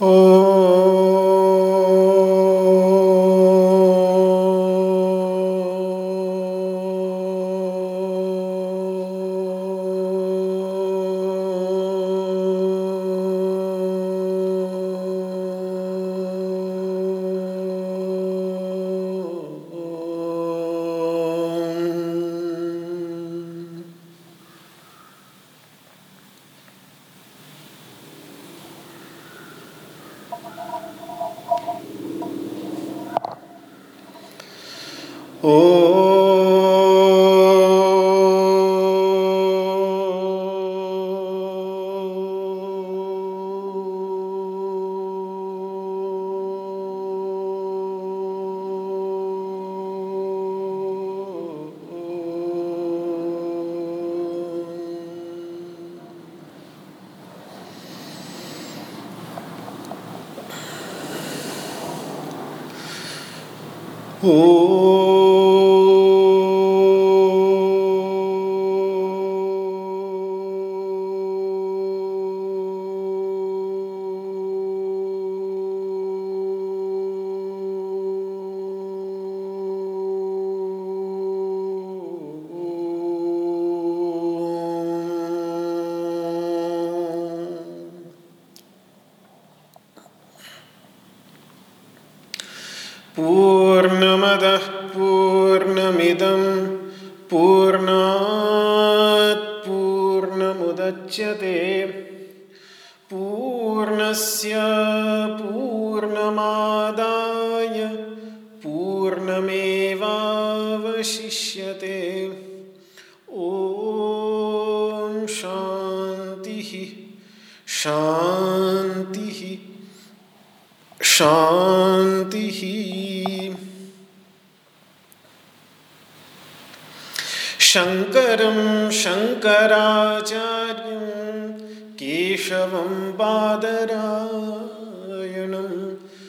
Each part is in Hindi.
Oh. अवशिष्यते। ॐ शान्तिः। शान्तिः। शान्तिः। शङ्करं शङ्कराचार्यं केशवं बादरायणम्।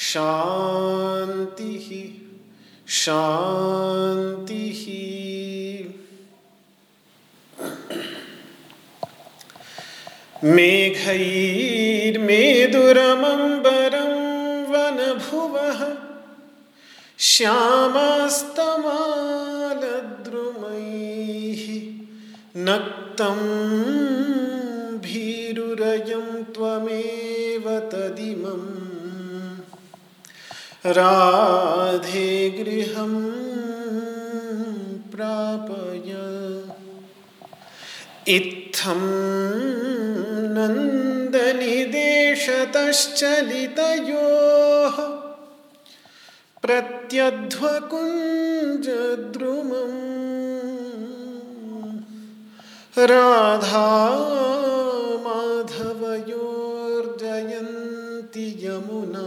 शांति ही शांति ही। मेघैर्मेदुरमम्बरं वनभुवः श्यामास्तमालद्रुमैः नक्तं भीरुरयं त्वमेव तदिमम्। राधे गृहं प्रापय। इत्थं नन्दनिदेशतश्चलितयोः प्रत्यध्वकुञ्जद्रुमम्। राधा माधवयोर्जयन्ति यमुना।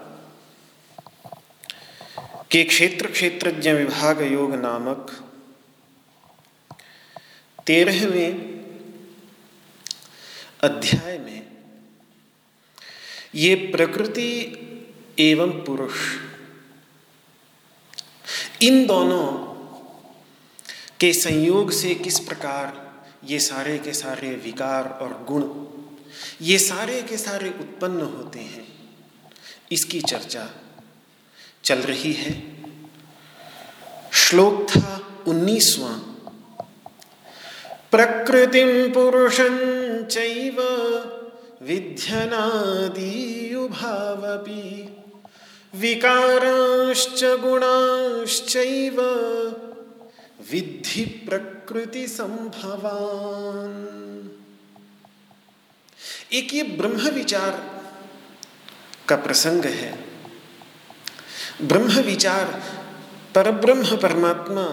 के क्षेत्र क्षेत्रज्ञ विभाग योग नामक तेरहवें अध्याय में ये प्रकृति एवं पुरुष, इन दोनों के संयोग से किस प्रकार ये सारे के सारे विकार और गुण, ये सारे के सारे उत्पन्न होते हैं, इसकी चर्चा चल रही है। श्लोक था उन्नीसवां। प्रकृतिम पुरुषं चैव विध्यनादियुभावपि। विकाराश्च गुणाश्चैव विद्धि प्रकृति संभवान। एक ये ब्रह्म विचार का प्रसंग है। ब्रह्म विचार, परब्रह्म परमात्मा,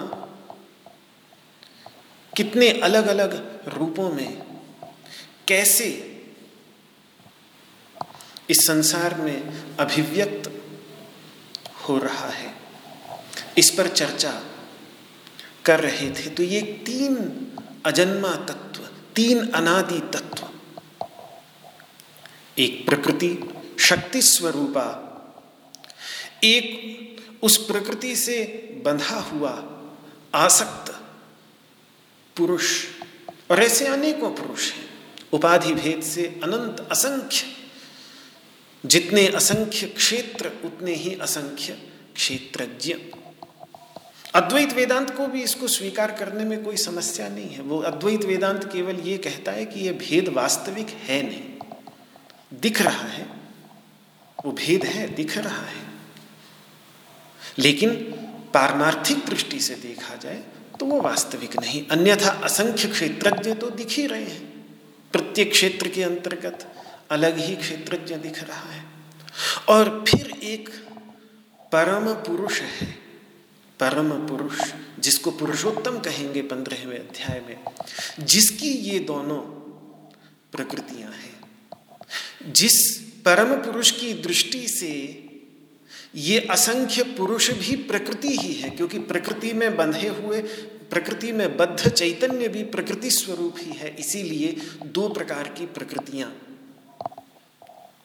कितने अलग अलग रूपों में, कैसे इस संसार में अभिव्यक्त हो रहा है, इस पर चर्चा कर रहे थे। तो ये तीन अजन्मा तत्व, तीन अनादि तत्व, एक प्रकृति शक्ति स्वरूपा एक उस प्रकृति से बंधा हुआ आसक्त पुरुष, और ऐसे अनेकों पुरुष हैं। उपाधि भेद से अनंत असंख्य, जितने असंख्य क्षेत्र, उतने ही असंख्य क्षेत्रज्ञ। अद्वैत वेदांत को भी इसको स्वीकार करने में कोई समस्या नहीं है। वो अद्वैत वेदांत केवल ये कहता है कि ये भेद वास्तविक है नहीं। दिख रहा है, वो भेद है, दिख रहा है। लेकिन पारमार्थिक दृष्टि से देखा जाए तो वो वास्तविक नहीं। अन्यथा असंख्य क्षेत्रज्ञ तो दिख ही रहे हैं। प्रत्येक क्षेत्र के अंतर्गत अलग ही क्षेत्रज्ञ दिख रहा है। और फिर एक परम पुरुष है। परम पुरुष, जिसको पुरुषोत्तम कहेंगे पंद्रहवें अध्याय में, जिसकी ये दोनों प्रकृतियाँ हैं। जिस परम पुरुष की दृष्टि से ये असंख्य पुरुष भी प्रकृति ही है, क्योंकि प्रकृति में बंधे हुए, प्रकृति में बद्ध चैतन्य भी प्रकृति स्वरूप ही है, इसीलिए दो प्रकार की प्रकृतियाँ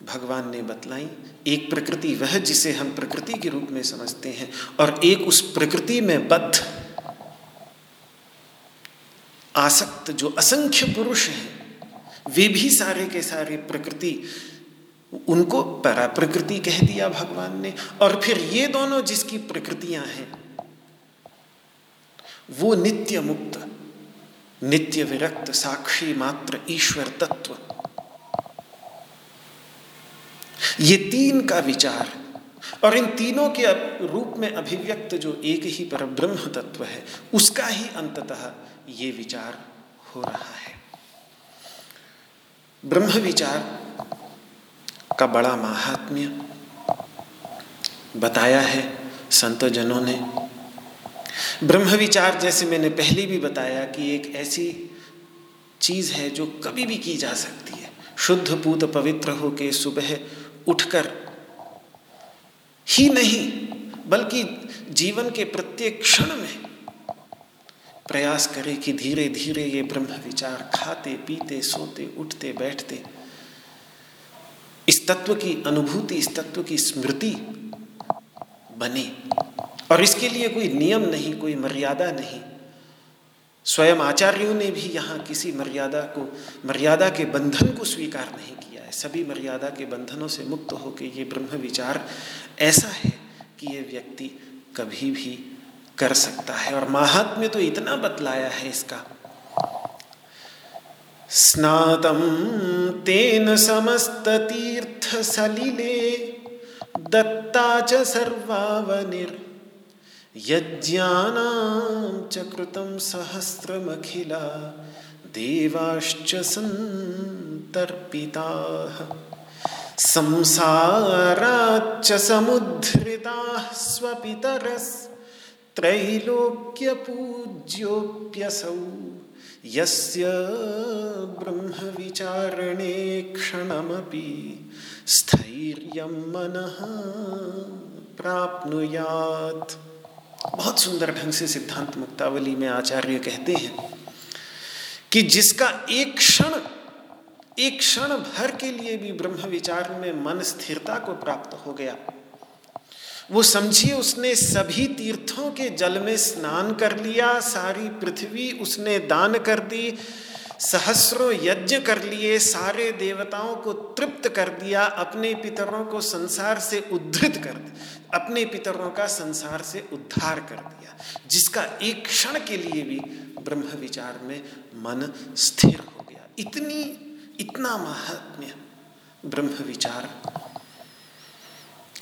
भगवान ने बतलाई। एक प्रकृति वह जिसे हम प्रकृति के रूप में समझते हैं, और एक उस प्रकृति में बद्ध, आसक्त जो असंख्य पुरुष हैं, वे भी सारे के सारे प्रकृति उनको परा प्रकृति कह दिया भगवान ने। और फिर ये दोनों जिसकी प्रकृतियाँ हैं, वो नित्य मुक्त, नित्य विरक्त, साक्षी मात्र, ईश्वर तत्व। ये तीन का विचार। और इन तीनों के रूप में अभिव्यक्त जो एक ही पर ब्रह्म तत्व है, उसका ही अंततः ये विचार हो रहा है। ब्रह्म विचार का बड़ा महात्म्य। बताया है संत जनों ने। ब्रह्म विचार जैसे मैंने पहले भी बताया कि एक ऐसी चीज़ है जो कभी भी की जा सकती है। शुद्ध पूत पवित्र हो के सुबह उठकर ही नहीं, बल्कि जीवन के प्रत्येक क्षण में प्रयास करें कि धीरे धीरे ये ब्रह्म विचार खाते, पीते, सोते, उठते, बैठते इस तत्व की अनुभूति, इस तत्व की स्मृति बने। और इसके लिए कोई नियम नहीं, कोई मर्यादा नहीं। स्वयं आचार्यों ने भी यहाँ किसी मर्यादा को, मर्यादा के बंधन को स्वीकार नहीं किया है। सभी मर्यादा के बंधनों से मुक्त होकर ये ब्रह्म विचार ऐसा है कि ये व्यक्ति कभी भी कर सकता है। और महात्म्य तो इतना बतलाया है इसका स्नातं तेन समस्ततीर्थसलिले दत्ता च सर्वावनिर्यज्ञानां च कृतं सहस्रमखिला देवाश्च सन्तर्पिताः। संसाराच्च समुद्धृताः स्वपितरस्त्रैलोक्यपूज्योऽप्यसौ यस्य ब्रह्मविचारणे क्षणमपि स्थैर्यं मनः प्राप्नुयात्। बहुत सुंदर ढंग से सिद्धांत मुक्तावली में आचार्य कहते हैं कि जिसका एक क्षण एक क्षण भर के लिए भी ब्रह्म विचार में मन स्थिरता को प्राप्त हो गया वो समझिए उसने सभी तीर्थों के जल में स्नान कर लिया, सारी पृथ्वी उसने दान कर दी, सहस्रों यज्ञ कर लिए, सारे देवताओं को तृप्त कर दिया, अपने पितरों को संसार से उद्धृत कर अपने पितरों का संसार से उद्धार कर दिया, जिसका एक क्षण के लिए भी ब्रह्म विचार में मन स्थिर हो गया। इतनी, इतना महात्म्य ब्रह्म विचार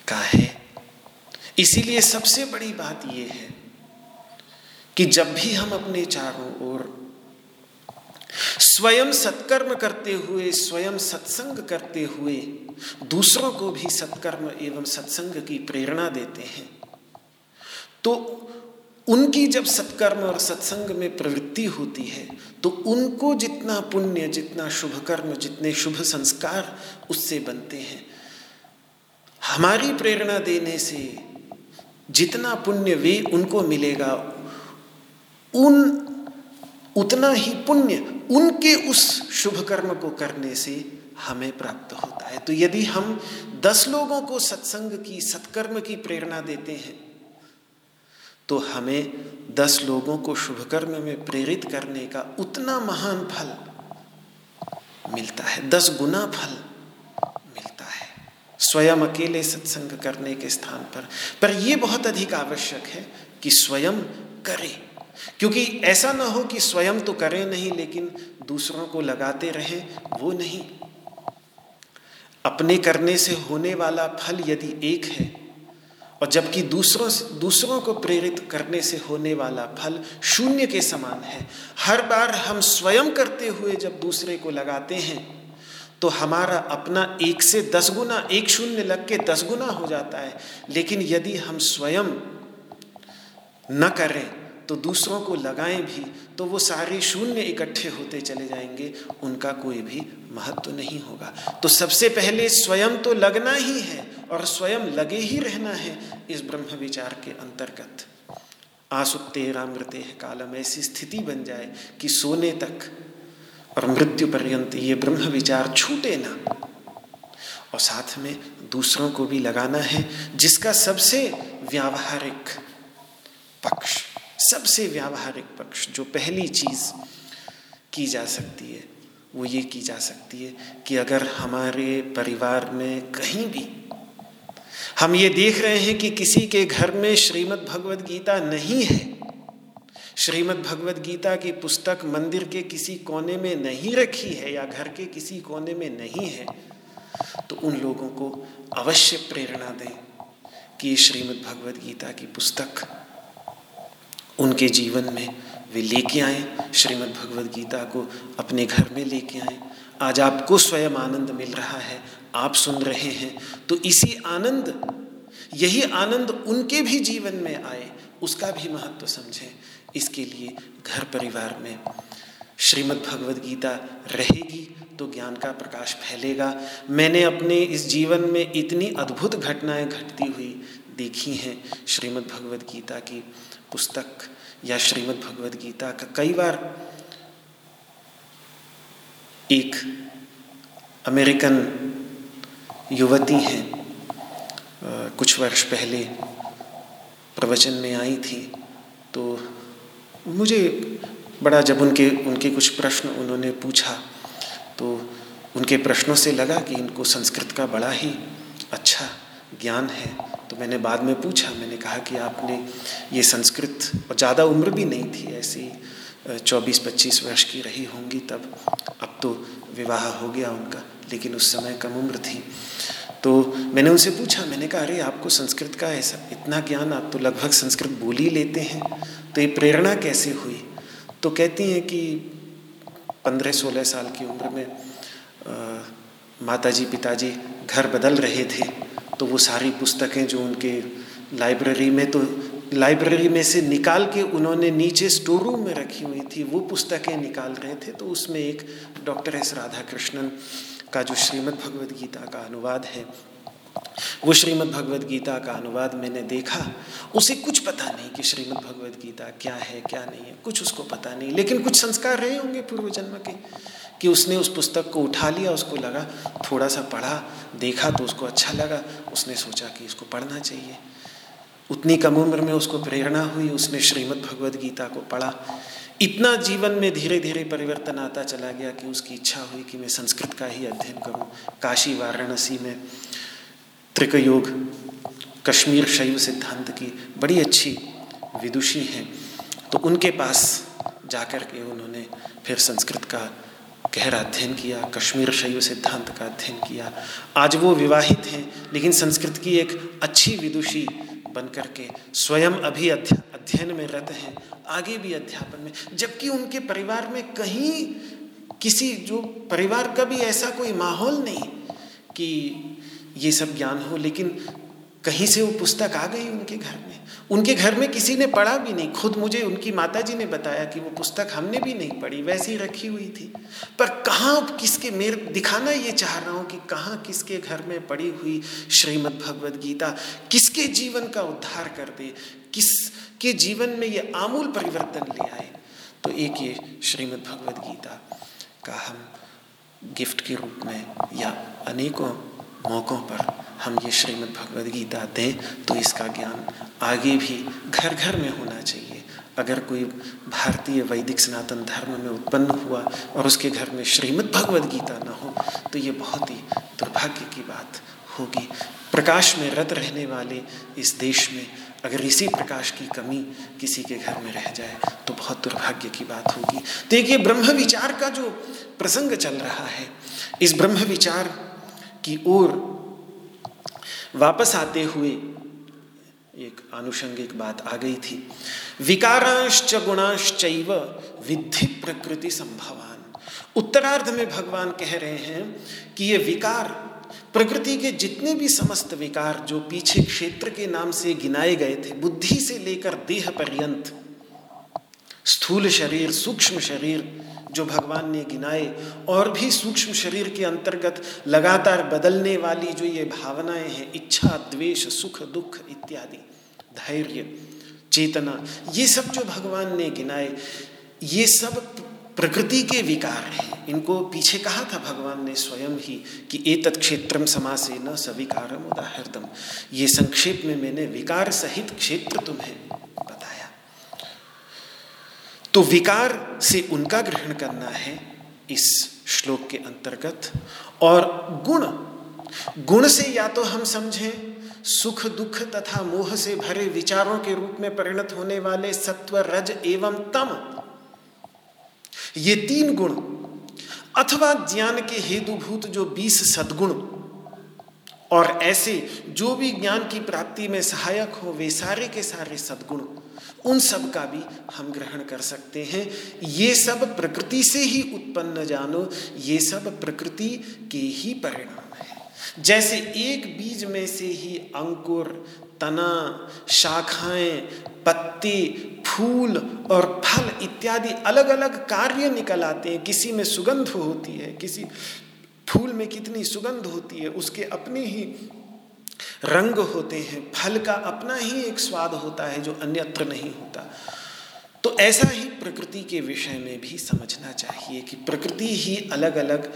का है। इसीलिए सबसे बड़ी बात यह है कि जब भी हम अपने चारों ओर स्वयं सत्कर्म करते हुए, स्वयं सत्संग करते हुए दूसरों को भी सत्कर्म एवं सत्संग की प्रेरणा देते हैं तो उनकी जब सत्कर्म और सत्संग में प्रवृत्ति होती है तो उनको जितना पुण्य, जितना शुभ कर्म जितने शुभ संस्कार उससे बनते हैं। हमारी प्रेरणा देने से जितना पुण्य वे उनको मिलेगा, उन, उतना ही पुण्य उनके उस शुभ कर्म को करने से हमें प्राप्त होता है। तो यदि हम दस लोगों को सत्संग की, सत्कर्म की प्रेरणा देते हैं तो हमें दस लोगों को शुभ कर्म में प्रेरित करने का उतना महान फल मिलता है। दस गुना फल स्वयं अकेले सत्संग करने के स्थान पर। पर यह बहुत अधिक आवश्यक है कि स्वयं करें। क्योंकि ऐसा ना हो कि स्वयं तो करें नहीं, लेकिन दूसरों को लगाते रहें, वो नहीं। अपने करने से होने वाला फल यदि एक है, और जबकि दूसरों दूसरों को प्रेरित करने से होने वाला फल शून्य के समान है, हर बार हम स्वयं करते हुए जब दूसरे को लगाते हैं तो हमारा अपना एक से दस गुना, एक शून्य लग के दस गुना हो जाता है। लेकिन यदि हम स्वयं न करें तो दूसरों को लगाएँ भी तो वो सारे शून्य इकट्ठे होते चले जाएँगे। उनका कोई भी महत्व तो नहीं होगा। तो सबसे पहले स्वयं तो लगना ही है और स्वयं लगे ही रहना है इस ब्रह्म विचार के अंतर्गत। आसुत्तेरामृते कालम, ऐसी स्थिति बन जाए कि सोने तक और मृत्यु पर्यंत ये ब्रह्म विचार छूटे ना। और साथ में दूसरों को भी लगाना है, जिसका सबसे व्यावहारिक पक्ष, सबसे व्यावहारिक पक्ष, जो पहली चीज़ की जा सकती है, वो ये की जा सकती है कि अगर हमारे परिवार में कहीं भी हम ये देख रहे हैं कि किसी के घर में श्रीमद् भगवद गीता नहीं है श्रीमद् भगवद गीता की पुस्तक मंदिर के किसी कोने में नहीं रखी है या घर के किसी कोने में नहीं है तो उन लोगों को अवश्य प्रेरणा दें कि श्रीमद् भगवद गीता की पुस्तक उनके जीवन में वे लेके आए श्रीमद् भगवद गीता को अपने घर में लेके आए। आज आपको स्वयं आनंद मिल रहा है, आप सुन रहे हैं तो इसी आनंद, यही आनंद उनके भी जीवन में आए, उसका भी महत्व समझें। इसके लिए घर परिवार में। श्रीमद् भगवद गीता रहेगी तो ज्ञान का प्रकाश फैलेगा। मैंने अपने इस जीवन में इतनी अद्भुत घटनाएँ घटती हुई देखी हैं श्रीमद् भगवद गीता की पुस्तक या श्रीमद् भगवद गीता का कई बार। एक अमेरिकन युवती हैं कुछ वर्ष पहले प्रवचन में आई थी तो मुझे बड़ा जब उनके उनके कुछ प्रश्न उन्होंने पूछा तो उनके प्रश्नों से लगा कि इनको संस्कृत का बड़ा ही अच्छा ज्ञान है। तो मैंने बाद में पूछा, मैंने कहा कि आपने ये संस्कृत, और ज़्यादा उम्र भी नहीं थी, ऐसी चौबीस पच्चीस वर्ष की रही होंगी तब। अब तो विवाह हो गया उनका, लेकिन उस समय कम उम्र थी। तो मैंने उनसे पूछा, मैंने कहा, अरे, आपको संस्कृत का ऐसा, इतना ज्ञान, आप तो लगभग संस्कृत बोल ही लेते हैं। तो ये प्रेरणा कैसे हुई? तो कहती हैं कि पंद्रह सोलह साल की उम्र में माताजी, पिताजी घर बदल रहे थे तो वो सारी पुस्तकें जो उनके लाइब्रेरी में तो लाइब्रेरी में से निकाल के उन्होंने नीचे स्टोर रूम में रखी हुई थी, वो पुस्तकें निकाल रहे थे तो उसमें एक डॉक्टर एस राधा कृष्णन का जो श्रीमद् भगवद गीता का अनुवाद है वो श्रीमद् भगवद गीता का अनुवाद मैंने देखा। उसे कुछ पता नहीं कि श्रीमद् भगवद गीता क्या है, क्या नहीं है। कुछ उसको पता नहीं। लेकिन कुछ संस्कार रहे होंगे पूर्व जन्म के कि उसने उस पुस्तक को उठा लिया, उसको लगा थोड़ा सा पढ़ा, देखा तो उसको अच्छा लगा। उसने सोचा कि इसको पढ़ना चाहिए। उतनी कम उम्र में उसको प्रेरणा हुई, उसने श्रीमद् भगवद गीता को पढ़ा। इतना जीवन में धीरे धीरे परिवर्तन आता चला गया कि उसकी इच्छा हुई कि मैं संस्कृत का ही अध्ययन करूँ। काशी, वाराणसी में त्रिक योग, कश्मीर शैव सिद्धांत की बड़ी अच्छी विदुषी हैं। तो उनके पास जाकर के उन्होंने फिर संस्कृत का गहरा अध्ययन किया, कश्मीर शैव सिद्धांत का अध्ययन किया। आज वो विवाहित हैं, लेकिन संस्कृत की एक अच्छी विदुषी बन करके स्वयं अभी अध्ययन में रत हैं, आगे भी अध्यापन में। जबकि उनके परिवार में कहीं किसी, जो परिवार का भी ऐसा कोई माहौल नहीं कि ये सब ज्ञान हो, लेकिन कहीं से वो पुस्तक आ गई उनके घर में? उनके घर में किसी ने पढ़ा भी नहीं। खुद मुझे उनकी माता जी ने बताया कि वो पुस्तक हमने भी नहीं पढ़ी, वैसे ही रखी हुई थी। पर कहाँ, किसके मेरे, दिखाना ये चाह रहा हूँ कि कहाँ, किसके घर में पड़ी हुई श्रीमद् भगवद गीता, किसके जीवन का उद्धार कर दे, किसके जीवन में ये आमूल परिवर्तन ले आए? तो एक ये श्रीमद् भगवद गीता का हम गिफ्ट के रूप में या अनेकों मौक़ों पर हम ये श्रीमद् भगवद गीता दें तो इसका ज्ञान आगे भी घर घर में होना चाहिए। अगर कोई भारतीय वैदिक सनातन धर्म में उत्पन्न हुआ और उसके घर में श्रीमद् भगवद गीता न हो तो ये बहुत ही दुर्भाग्य की बात होगी। प्रकाश में रत रहने वाले इस देश में अगर इसी प्रकाश की कमी किसी के घर में रह जाए तो बहुत दुर्भाग्य की बात होगी। देखिए ब्रह्म विचार का जो प्रसंग चल रहा है, इस ब्रह्म विचार की ओर वापस आते हुए एक आनुषंगिक बात आ गई थी। विकारांश्च गुणाश्च विधि प्रकृति संभवान। उत्तरार्ध में भगवान कह रहे हैं कि ये विकार, प्रकृति के जितने भी समस्त विकार जो पीछे क्षेत्र के नाम से गिनाए गए थे, बुद्धि से लेकर देह पर्यंत, स्थूल शरीर, सूक्ष्म शरीर जो भगवान ने गिनाए और भी सूक्ष्म शरीर के अंतर्गत लगातार बदलने वाली जो ये भावनाएँ हैं, इच्छा, द्वेष, सुख, दुख इत्यादि, धैर्य, चेतना, ये सब जो भगवान ने गिनाए, ये सब प्रकृति के विकार हैं। इनको पीछे कहा था भगवान ने स्वयं ही कि एतत् क्षेत्रम समासे न सविकारम उदाहरतम ये संक्षेप में मैंने विकार सहित क्षेत्र तुम्हें तो विकार से उनका ग्रहण करना है इस श्लोक के अंतर्गत। और गुण गुण से या तो हम समझें, सुख दुख तथा मोह से भरे विचारों के रूप में परिणत होने वाले सत्व, रज एवं तम, ये तीन गुण, अथवा ज्ञान के हेतुभूत जो बीस सद्गुण, और ऐसे जो भी ज्ञान की प्राप्ति में सहायक हो, वे सारे के सारे सद्गुण। उन सब का भी हम ग्रहण कर सकते हैं। ये सब प्रकृति से ही उत्पन्न जानो, ये सब प्रकृति के ही परिणाम है। जैसे एक बीज में से ही अंकुर, तना, शाखाएँ, पत्ते, फूल और फल इत्यादि अलग अलग कार्य निकल आते हैं। किसी में सुगंध होती है, किसी फूल में कितनी सुगंध होती है, उसके अपने ही रंग होते हैं, फल का अपना ही एक स्वाद होता है जो अन्यत्र नहीं होता। तो ऐसा ही प्रकृति के विषय में भी समझना चाहिए कि प्रकृति ही अलग अलग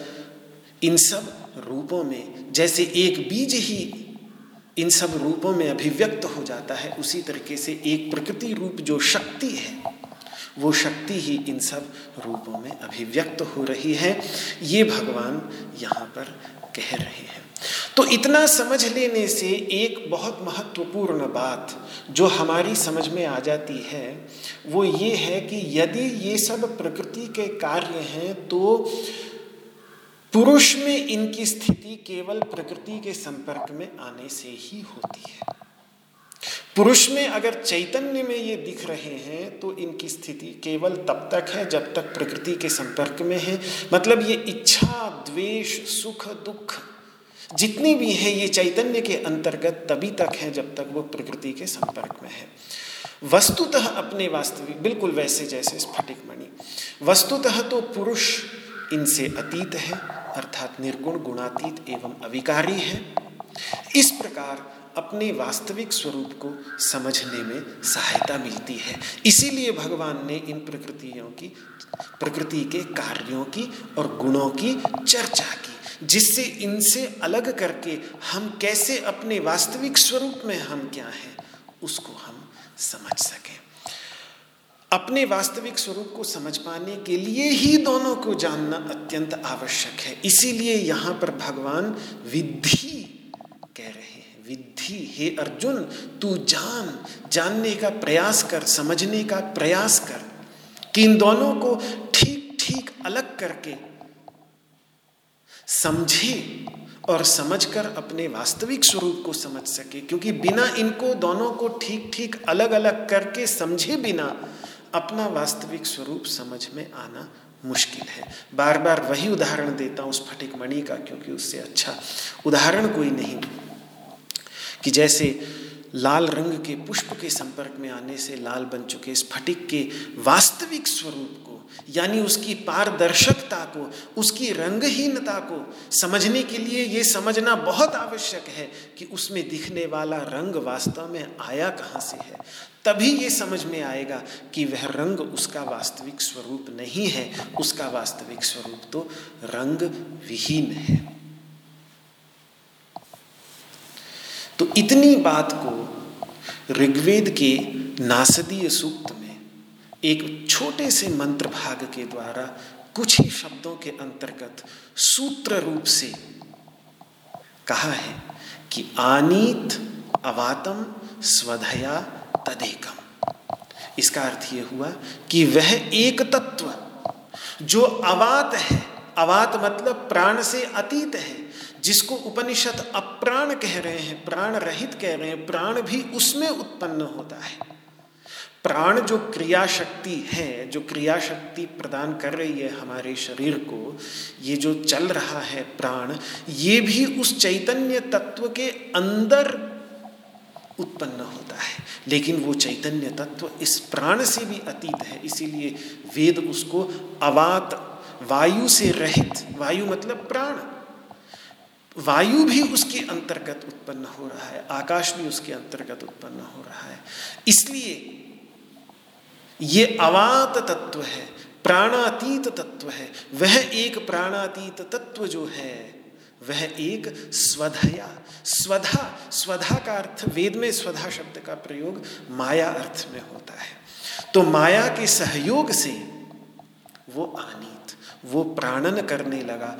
इन सब रूपों में, जैसे एक बीज ही इन सब रूपों में अभिव्यक्त हो जाता है, उसी तरीके से एक प्रकृति रूप जो शक्ति है, वो शक्ति ही इन सब रूपों में अभिव्यक्त हो रही है। ये भगवान यहाँ पर कह रहे हैं। तो इतना समझ लेने से एक बहुत महत्वपूर्ण बात जो हमारी समझ में आ जाती है, वो ये है कि यदि ये सब प्रकृति के कार्य हैं तो पुरुष में इनकी स्थिति केवल प्रकृति के संपर्क में आने से ही होती है। पुरुष में अगर चैतन्य में ये दिख रहे हैं तो इनकी स्थिति केवल तब तक है जब तक प्रकृति के संपर्क में है। मतलब ये इच्छा, द्वेष, सुख, दुख जितनी भी है ये चैतन्य के अंतर्गत तभी तक है जब तक वो प्रकृति के संपर्क में है। वस्तुतः अपने वास्तविक, बिल्कुल वैसे जैसे स्फटिक मणि। वस्तुतः तो पुरुष इनसे अतीत है, अर्थात निर्गुण, गुणातीत एवं अविकारी है। इस प्रकार अपने वास्तविक स्वरूप को समझने में सहायता मिलती है। इसीलिए भगवान ने इन प्रकृतियों की, प्रकृति के कार्यों की और गुणों की चर्चा की। जिससे इनसे अलग करके हम कैसे अपने वास्तविक स्वरूप में हम क्या हैं, उसको हम समझ सकें। अपने वास्तविक स्वरूप को समझ पाने के लिए ही दोनों को जानना अत्यंत आवश्यक है। इसीलिए यहाँ पर भगवान विधि कह रहे हैं। विधि हे अर्जुन, तू जान, जानने का प्रयास कर, समझने का प्रयास कर कि इन दोनों को ठीक ठीक अलग करके समझे और समझकर अपने वास्तविक स्वरूप को समझ सके, क्योंकि बिना इनको दोनों को ठीक ठीक अलग अलग करके समझे बिना अपना वास्तविक स्वरूप समझ में आना मुश्किल है। बार बार वही उदाहरण देता हूँ उस फटिक मणि का, क्योंकि उससे अच्छा उदाहरण कोई नहीं। कि जैसे लाल रंग के पुष्प के संपर्क में आने से लाल बन चुके स्फटिक के वास्तविक स्वरूप यानी उसकी पारदर्शकता को, उसकी रंगहीनता को समझने के लिए ये समझना बहुत आवश्यक है कि उसमें दिखने वाला रंग वास्तव में आया कहाँ से है। तभी ये समझ में आएगा कि वह रंग उसका वास्तविक स्वरूप नहीं है। उसका वास्तविक स्वरूप तो रंग विहीन है। तो इतनी बात को ऋग्वेद के नासदीय सूक्त में एक छोटे से मंत्र भाग के द्वारा कुछ ही शब्दों के अंतर्गत सूत्र रूप से कहा है कि आनीत अवातम स्वधया तदेकम। इसका अर्थ ये हुआ कि वह एक तत्व, जो अवात है, अवात मतलब प्राण से अतीत है, जिसको उपनिषद अप्राण कह रहे हैं, प्राण रहित कह रहे हैं, प्राण भी उसमें उत्पन्न होता है। प्राण जो क्रिया शक्ति है, जो क्रिया शक्ति प्रदान कर रही है हमारे शरीर को, ये जो चल रहा है प्राण, ये भी उस चैतन्य तत्व के अंदर उत्पन्न होता है। लेकिन वो चैतन्य तत्व इस प्राण से भी अतीत है, इसीलिए वेद उसको अवात, वायु से रहित, वायु मतलब प्राण। वायु भी उसके अंतर्गत उत्पन्न हो रहा है, आकाश भी उसके अंतर्गत उत्पन्न हो रहा है। इसलिए ये अवात तत्व है, प्राणातीत तत्व है, वह एक प्राणातीत तत्व जो है, वह एक स्वधया, स्वधा स्वधा का अर्थ वेद में स्वधा शब्द का प्रयोग माया अर्थ में होता है। तो माया के सहयोग से वो आनीत, वो प्राणन करने लगा,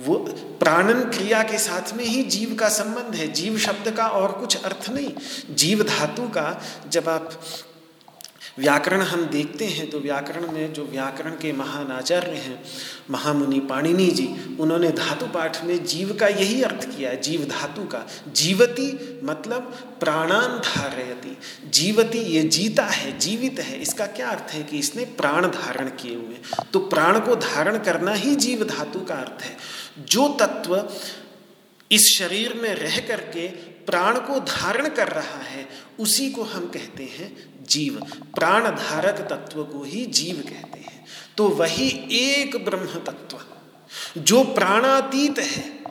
वो प्राणन क्रिया के साथ में ही जीव का संबंध है, जीव शब्द का और कुछ अर्थ नहीं। जीव धातु का जब आप व्याकरण हम देखते हैं तो व्याकरण में जो व्याकरण के महान आचार्य हैं, महामुनि पाणिनि जी, उन्होंने धातु पाठ में जीव का यही अर्थ किया है, जीव धातु का। जीवती मतलब प्राणान धारयति। जीवती ये जीता है, जीवित है, इसका क्या अर्थ है कि इसने प्राण धारण किए हुए तो प्राण को धारण करना ही जीव धातु का अर्थ है। जो तत्व इस शरीर में रह करके प्राण को धारण कर रहा है, उसी को हम कहते हैं जीव। प्राण धारक तत्व को ही जीव कहते हैं। तो वही एक ब्रह्म तत्व, जो प्राणातीत है,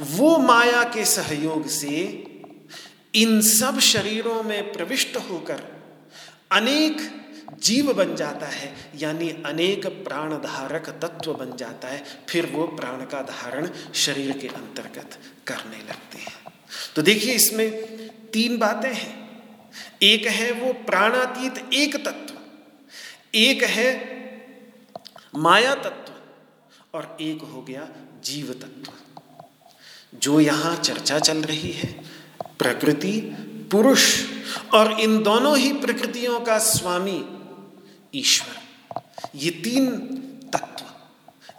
वो माया के सहयोग से इन सब शरीरों में प्रविष्ट होकर अनेक जीव बन जाता है, यानी अनेक प्राण धारक तत्व बन जाता है, फिर वो प्राण का धारण शरीर के अंतर्गत करने लगते हैं। तो देखिए इसमें तीन बातें हैं। एक है वो प्राणातीत एक तत्व, एक है माया तत्व, और एक हो गया जीव तत्व। जो यहाँ चर्चा चल रही है, प्रकृति, पुरुष, और इन दोनों ही प्रकृतियों का स्वामी ईश्वर। ये तीन तत्व,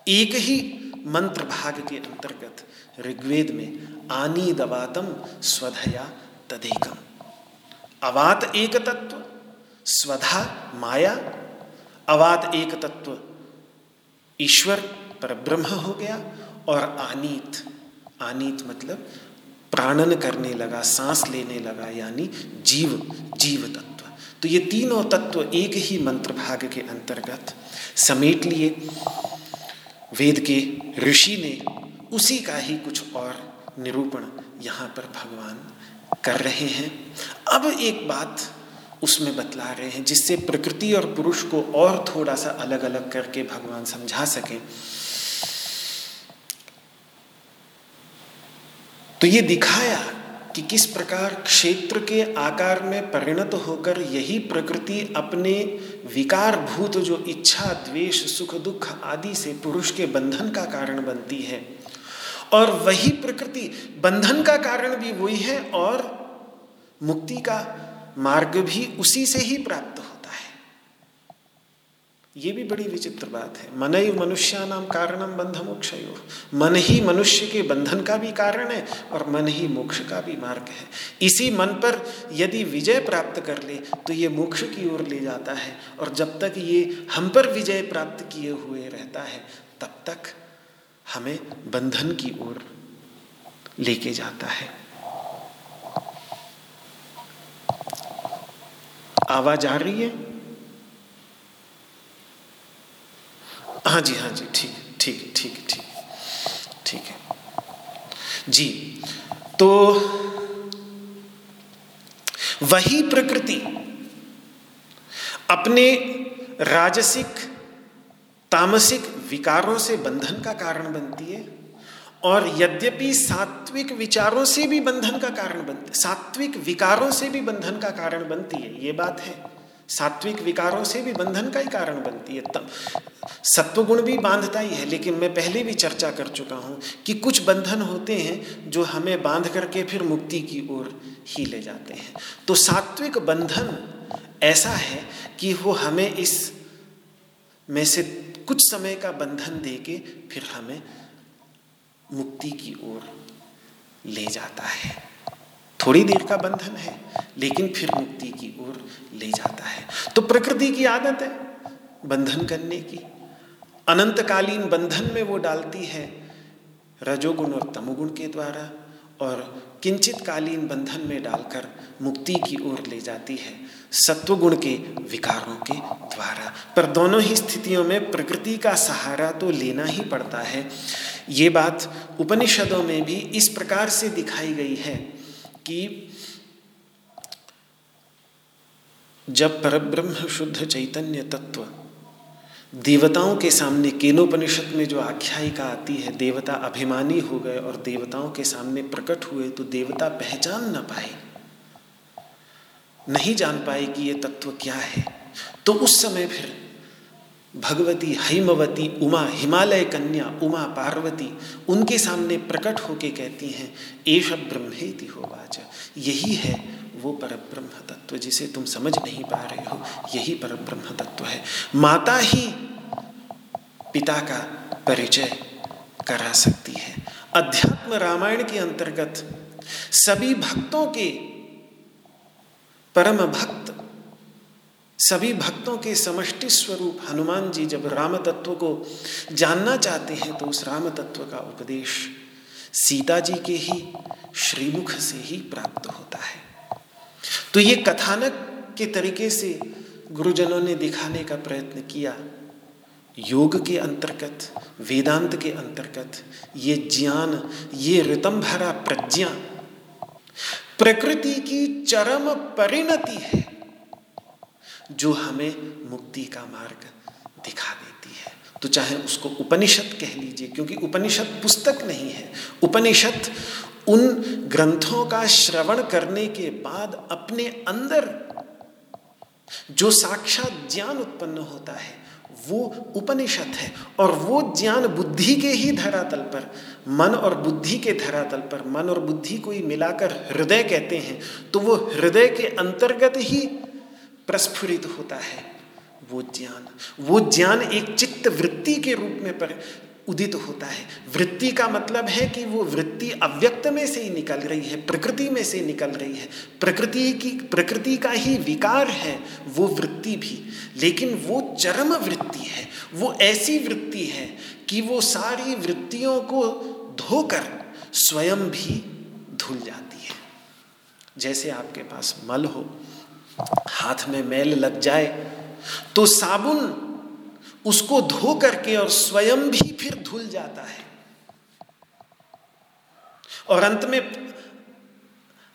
एक ही मंत्र भाग के अंतर्गत ऋग्वेद में आनी दवातम स्वधया तदेकम। अवात एक तत्व, स्वधा माया। अवात एक तत्व, ईश्वर पर ब्रह्म हो गया और आनीत आनीत मतलब प्राणन करने लगा, सांस लेने लगा, यानी जीव जीव तत्व। तो ये तीनों तत्व एक ही मंत्र भाग के अंतर्गत समेट लिए। वेद के ऋषि ने उसी का ही कुछ और निरूपण यहाँ पर भगवान कर रहे हैं। अब एक बात उसमें बतला रहे हैं, जिससे प्रकृति और पुरुष को और थोड़ा सा अलग अलग करके भगवान समझा सकें। तो ये दिखाया कि किस प्रकार क्षेत्र के आकार में परिणत होकर यही प्रकृति अपने विकारभूत जो इच्छा, द्वेष, सुख, दुख आदि से पुरुष के बंधन का कारण बनती है। और वही प्रकृति बंधन का कारण भी वही है और मुक्ति का मार्ग भी उसी से ही प्राप्त ये भी बड़ी विचित्र बात है। मन ही मनुष्य नाम कारणम बंध मोक्ष मन ही मनुष्य के बंधन का भी कारण है और मन ही मोक्ष का भी मार्ग है। इसी मन पर यदि विजय प्राप्त कर ले तो ये मोक्ष की ओर ले जाता है और जब तक ये हम पर विजय प्राप्त किए हुए रहता है, तब तक हमें बंधन की ओर लेके जाता है। आवाज़ आ रही है? हाँ जी हाँ जी, ठीक ठीक ठीक ठीक ठीक है। जी तो वही प्रकृति अपने राजसिक, तामसिक विकारों से बंधन का कारण बनती है और यद्यपि सात्विक विचारों से भी बंधन का कारण बनती, सात्विक विकारों से भी बंधन का कारण बनती है, ये बात है। सात्विक विकारों से भी बंधन का ही कारण बनती है तब। सत्वगुण भी बांधता ही है, लेकिन मैं पहले भी चर्चा कर चुका हूँ कि कुछ बंधन होते हैं जो हमें बाँध करके फिर मुक्ति की ओर ही ले जाते हैं। तो सात्विक बंधन ऐसा है कि वो हमें इस में से कुछ समय का बंधन दे के फिर हमें मुक्ति की ओर ले जाता है। थोड़ी देर का बंधन है, लेकिन फिर मुक्ति की ओर ले जाता है। तो प्रकृति की आदत है बंधन करने की। अनंतकालीन बंधन में वो डालती है रजोगुण और तमोगुण के द्वारा और किंचित कालीन बंधन में डालकर मुक्ति की ओर ले जाती है सत्वगुण के विकारों के द्वारा। पर दोनों ही स्थितियों में प्रकृति का सहारा तो लेना ही पड़ता है। ये बात उपनिषदों में भी इस प्रकार से दिखाई गई है कि जब परब्रह्म शुद्ध चैतन्य तत्व, देवताओं के सामने केनोपनिषद में जो आख्यायिका आती है, देवता अभिमानी हो गए और देवताओं के सामने प्रकट हुए तो देवता पहचान ना पाए, नहीं जान पाए कि ये तत्व क्या है। तो उस समय फिर भगवती हिमवती, उमा हिमालय कन्या, उमा पार्वती, उनके सामने प्रकट होके कहती हैं एश ब्रह्मेति हो वाच। यही है वो पर ब्रह्म तत्व जिसे तुम समझ नहीं पा रहे हो, यही पर ब्रह्म तत्व है। माता ही पिता का परिचय करा सकती है। अध्यात्म रामायण के अंतर्गत सभी भक्तों के, परम भक्त, सभी भक्तों के समष्टि स्वरूप हनुमान जी जब राम तत्व को जानना चाहते हैं तो उस राम तत्व का उपदेश सीता जी के ही, श्रीमुख से ही प्राप्त होता है। तो ये कथानक के तरीके से गुरुजनों ने दिखाने का प्रयत्न किया। योग के अंतर्गत, वेदांत के अंतर्गत, ये ज्ञान, ये ऋतम भरा प्रज्ञा, प्रकृति की चरम परिणति है, जो हमें मुक्ति का मार्ग दिखा देती है। तो चाहे उसको उपनिषद कह लीजिए, क्योंकि उपनिषद पुस्तक नहीं है। उपनिषद उन ग्रंथों का श्रवण करने के बाद अपने अंदर जो साक्षात ज्ञान उत्पन्न होता है, वो उपनिषद है और वो ज्ञान बुद्धि के ही धरातल पर, मन और बुद्धि के धरातल पर, मन और बुद्धि को ही मिलाकर हृदय कहते हैं तो वो हृदय के अंतर्गत ही प्रस्फुरित होता है वो ज्ञान। वो ज्ञान एक चित्त वृत्ति के रूप में पर उदित होता है। वृत्ति का मतलब है कि वो वृत्ति अव्यक्त में से ही निकल रही है, प्रकृति में से निकल रही है। प्रकृति की, प्रकृति का ही विकार है, वो वृत्ति भी। लेकिन वो चरम वृत्ति है, वो ऐसी वृत्ति है कि वो सारी वृत्तियों को धोकर स्वयं भी धुल जाती है। जैसे आपके पास मल हो, हाथ में मैल लग जाए तो साबुन उसको धो करके और स्वयं भी फिर धुल जाता है। और अंत में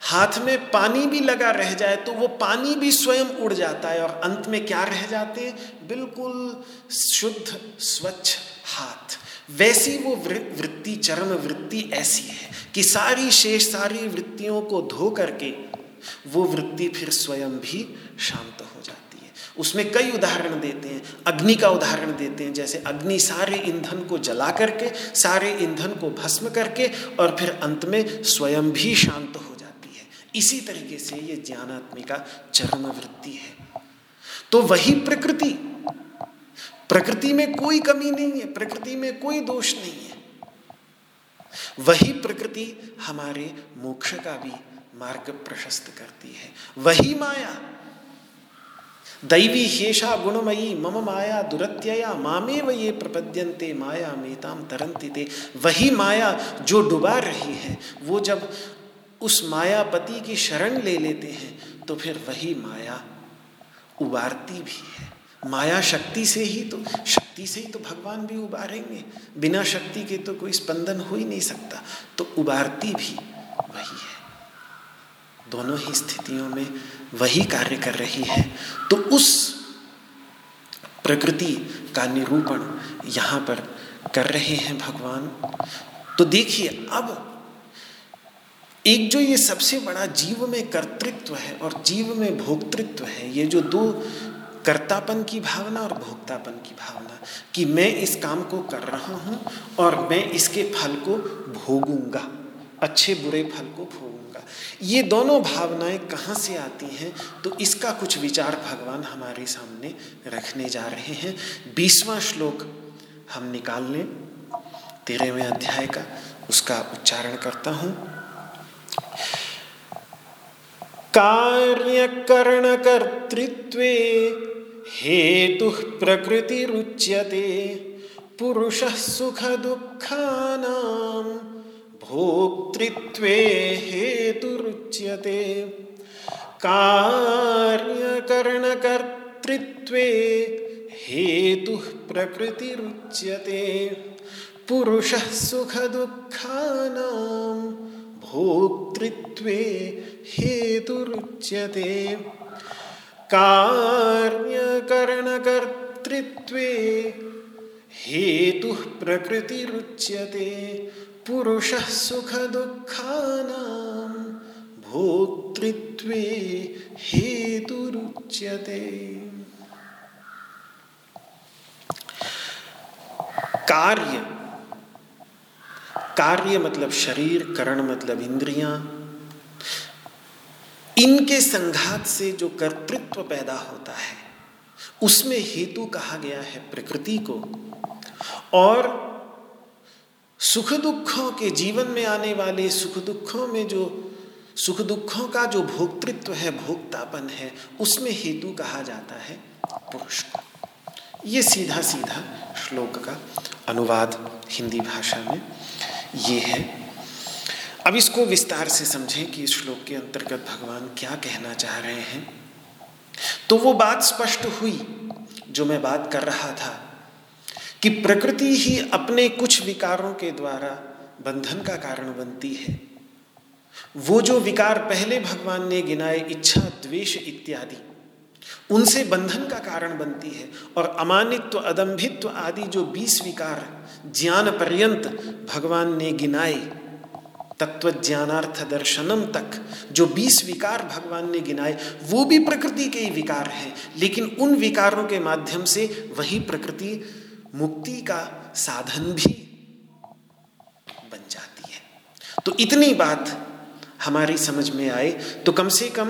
हाथ में पानी भी लगा रह जाए तो वो पानी भी स्वयं उड़ जाता है। और अंत में क्या रह जाते बिल्कुल शुद्ध, स्वच्छ हाथ। वैसी वो वृत्ति, चरम वृत्ति ऐसी है कि सारी शेष, सारी वृत्तियों को धो करके वो वृत्ति फिर स्वयं भी शांत हो जाती उसमें कई उदाहरण देते हैं। अग्नि का उदाहरण देते हैं, जैसे अग्नि सारे ईंधन को जला करके, सारे ईंधन को भस्म करके और फिर अंत में स्वयं भी शांत हो जाती है। इसी तरीके से ये ज्ञानात्मिका चरम वृत्ति है। तो वही प्रकृति। प्रकृति में कोई कमी नहीं है, प्रकृति में कोई दोष नहीं है। वही प्रकृति हमारे मोक्ष का भी मार्ग प्रशस्त करती है। वही माया दैवी हेषा गुणमयी, मम माया दुरत्यया मामे व ये प्रपद्यंते माया मेताम तरंती ते। वही माया जो डुबा रही है, वो जब उस मायापति की शरण ले लेते हैं तो फिर वही माया उबारती भी है। माया शक्ति से ही तो शक्ति से ही तो भगवान भी उबारेंगे। बिना शक्ति के तो कोई स्पंदन हो ही नहीं सकता। तो उबारती भी वही है। दोनों ही स्थितियों में वही कार्य कर रही है तो उस प्रकृति का निरूपण यहाँ पर कर रहे हैं भगवान। तो देखिए, अब एक जो ये सबसे बड़ा जीव में कर्तृत्व है और जीव में भोक्तृत्व है, ये जो दो कर्तापन की भावना और भोक्तापन की भावना, कि मैं इस काम को कर रहा हूँ और मैं इसके फल को भोगूँगा, अच्छे बुरे फल को भोगूँगा। ये दोनों भावनाएँ कहाँ से आती हैं? तो इसका कुछ विचार भगवान हमारे सामने रखने जा रहे हैं। बीसवां श्लोक हम निकाल लें। तेरहवें अध्याय का उसका उच्चारण करता हूँ। कार्यकरणकर्तृत्वे हेतु प्रकृतिरुच्यते। पुरुषः सुखदुःखानां भोक्तृत्वे हेतुरुच्यते। कार्यकरणकर्तृत्वे हेतुः पुरुषः सुखदुःखानां भोक्तृत्वे हेतुरुच्यते। कार्यकरणकर्तृत्वे हेतुः प्रकृतिरुच्यते। पुरुषः सुखदुःखानां भोक्तृत्वे हेतुरुच्यते। कार्य। कार्य मतलब शरीर, करण मतलब इंद्रियाँ। इनके संघात से जो कर्तृत्व पैदा होता है, उसमें हेतु कहा गया है प्रकृति को। और सुख दुखों के जीवन में आने वाले सुख दुखों में जो सुख दुखों का जो भोक्तृत्व है, भोक्तापन है, उसमें हेतु कहा जाता है पुरुष को। ये सीधा सीधा श्लोक का अनुवाद हिंदी भाषा में ये है। अब इसको विस्तार से समझें कि इस श्लोक के अंतर्गत भगवान क्या कहना चाह रहे हैं। तो वो बात स्पष्ट हुई, जो मैं बात कर रहा था। कि प्रकृति ही अपने कुछ विकारों के द्वारा बंधन का कारण बनती है। वो जो विकार पहले भगवान ने गिनाए, इच्छा, द्वेष इत्यादि, उनसे बंधन का कारण बनती है और अमानित्व अदम्भित्व आदि जो बीस विकार ज्ञान पर्यंत भगवान ने गिनाए तत्व ज्ञानार्थ दर्शनम तक जो बीस विकार भगवान ने गिनाए, वो भी प्रकृति के ही विकार हैं। लेकिन उन विकारों के माध्यम से वही प्रकृति मुक्ति का साधन भी बन जाती है। तो इतनी बात हमारी समझ में आए तो कम से कम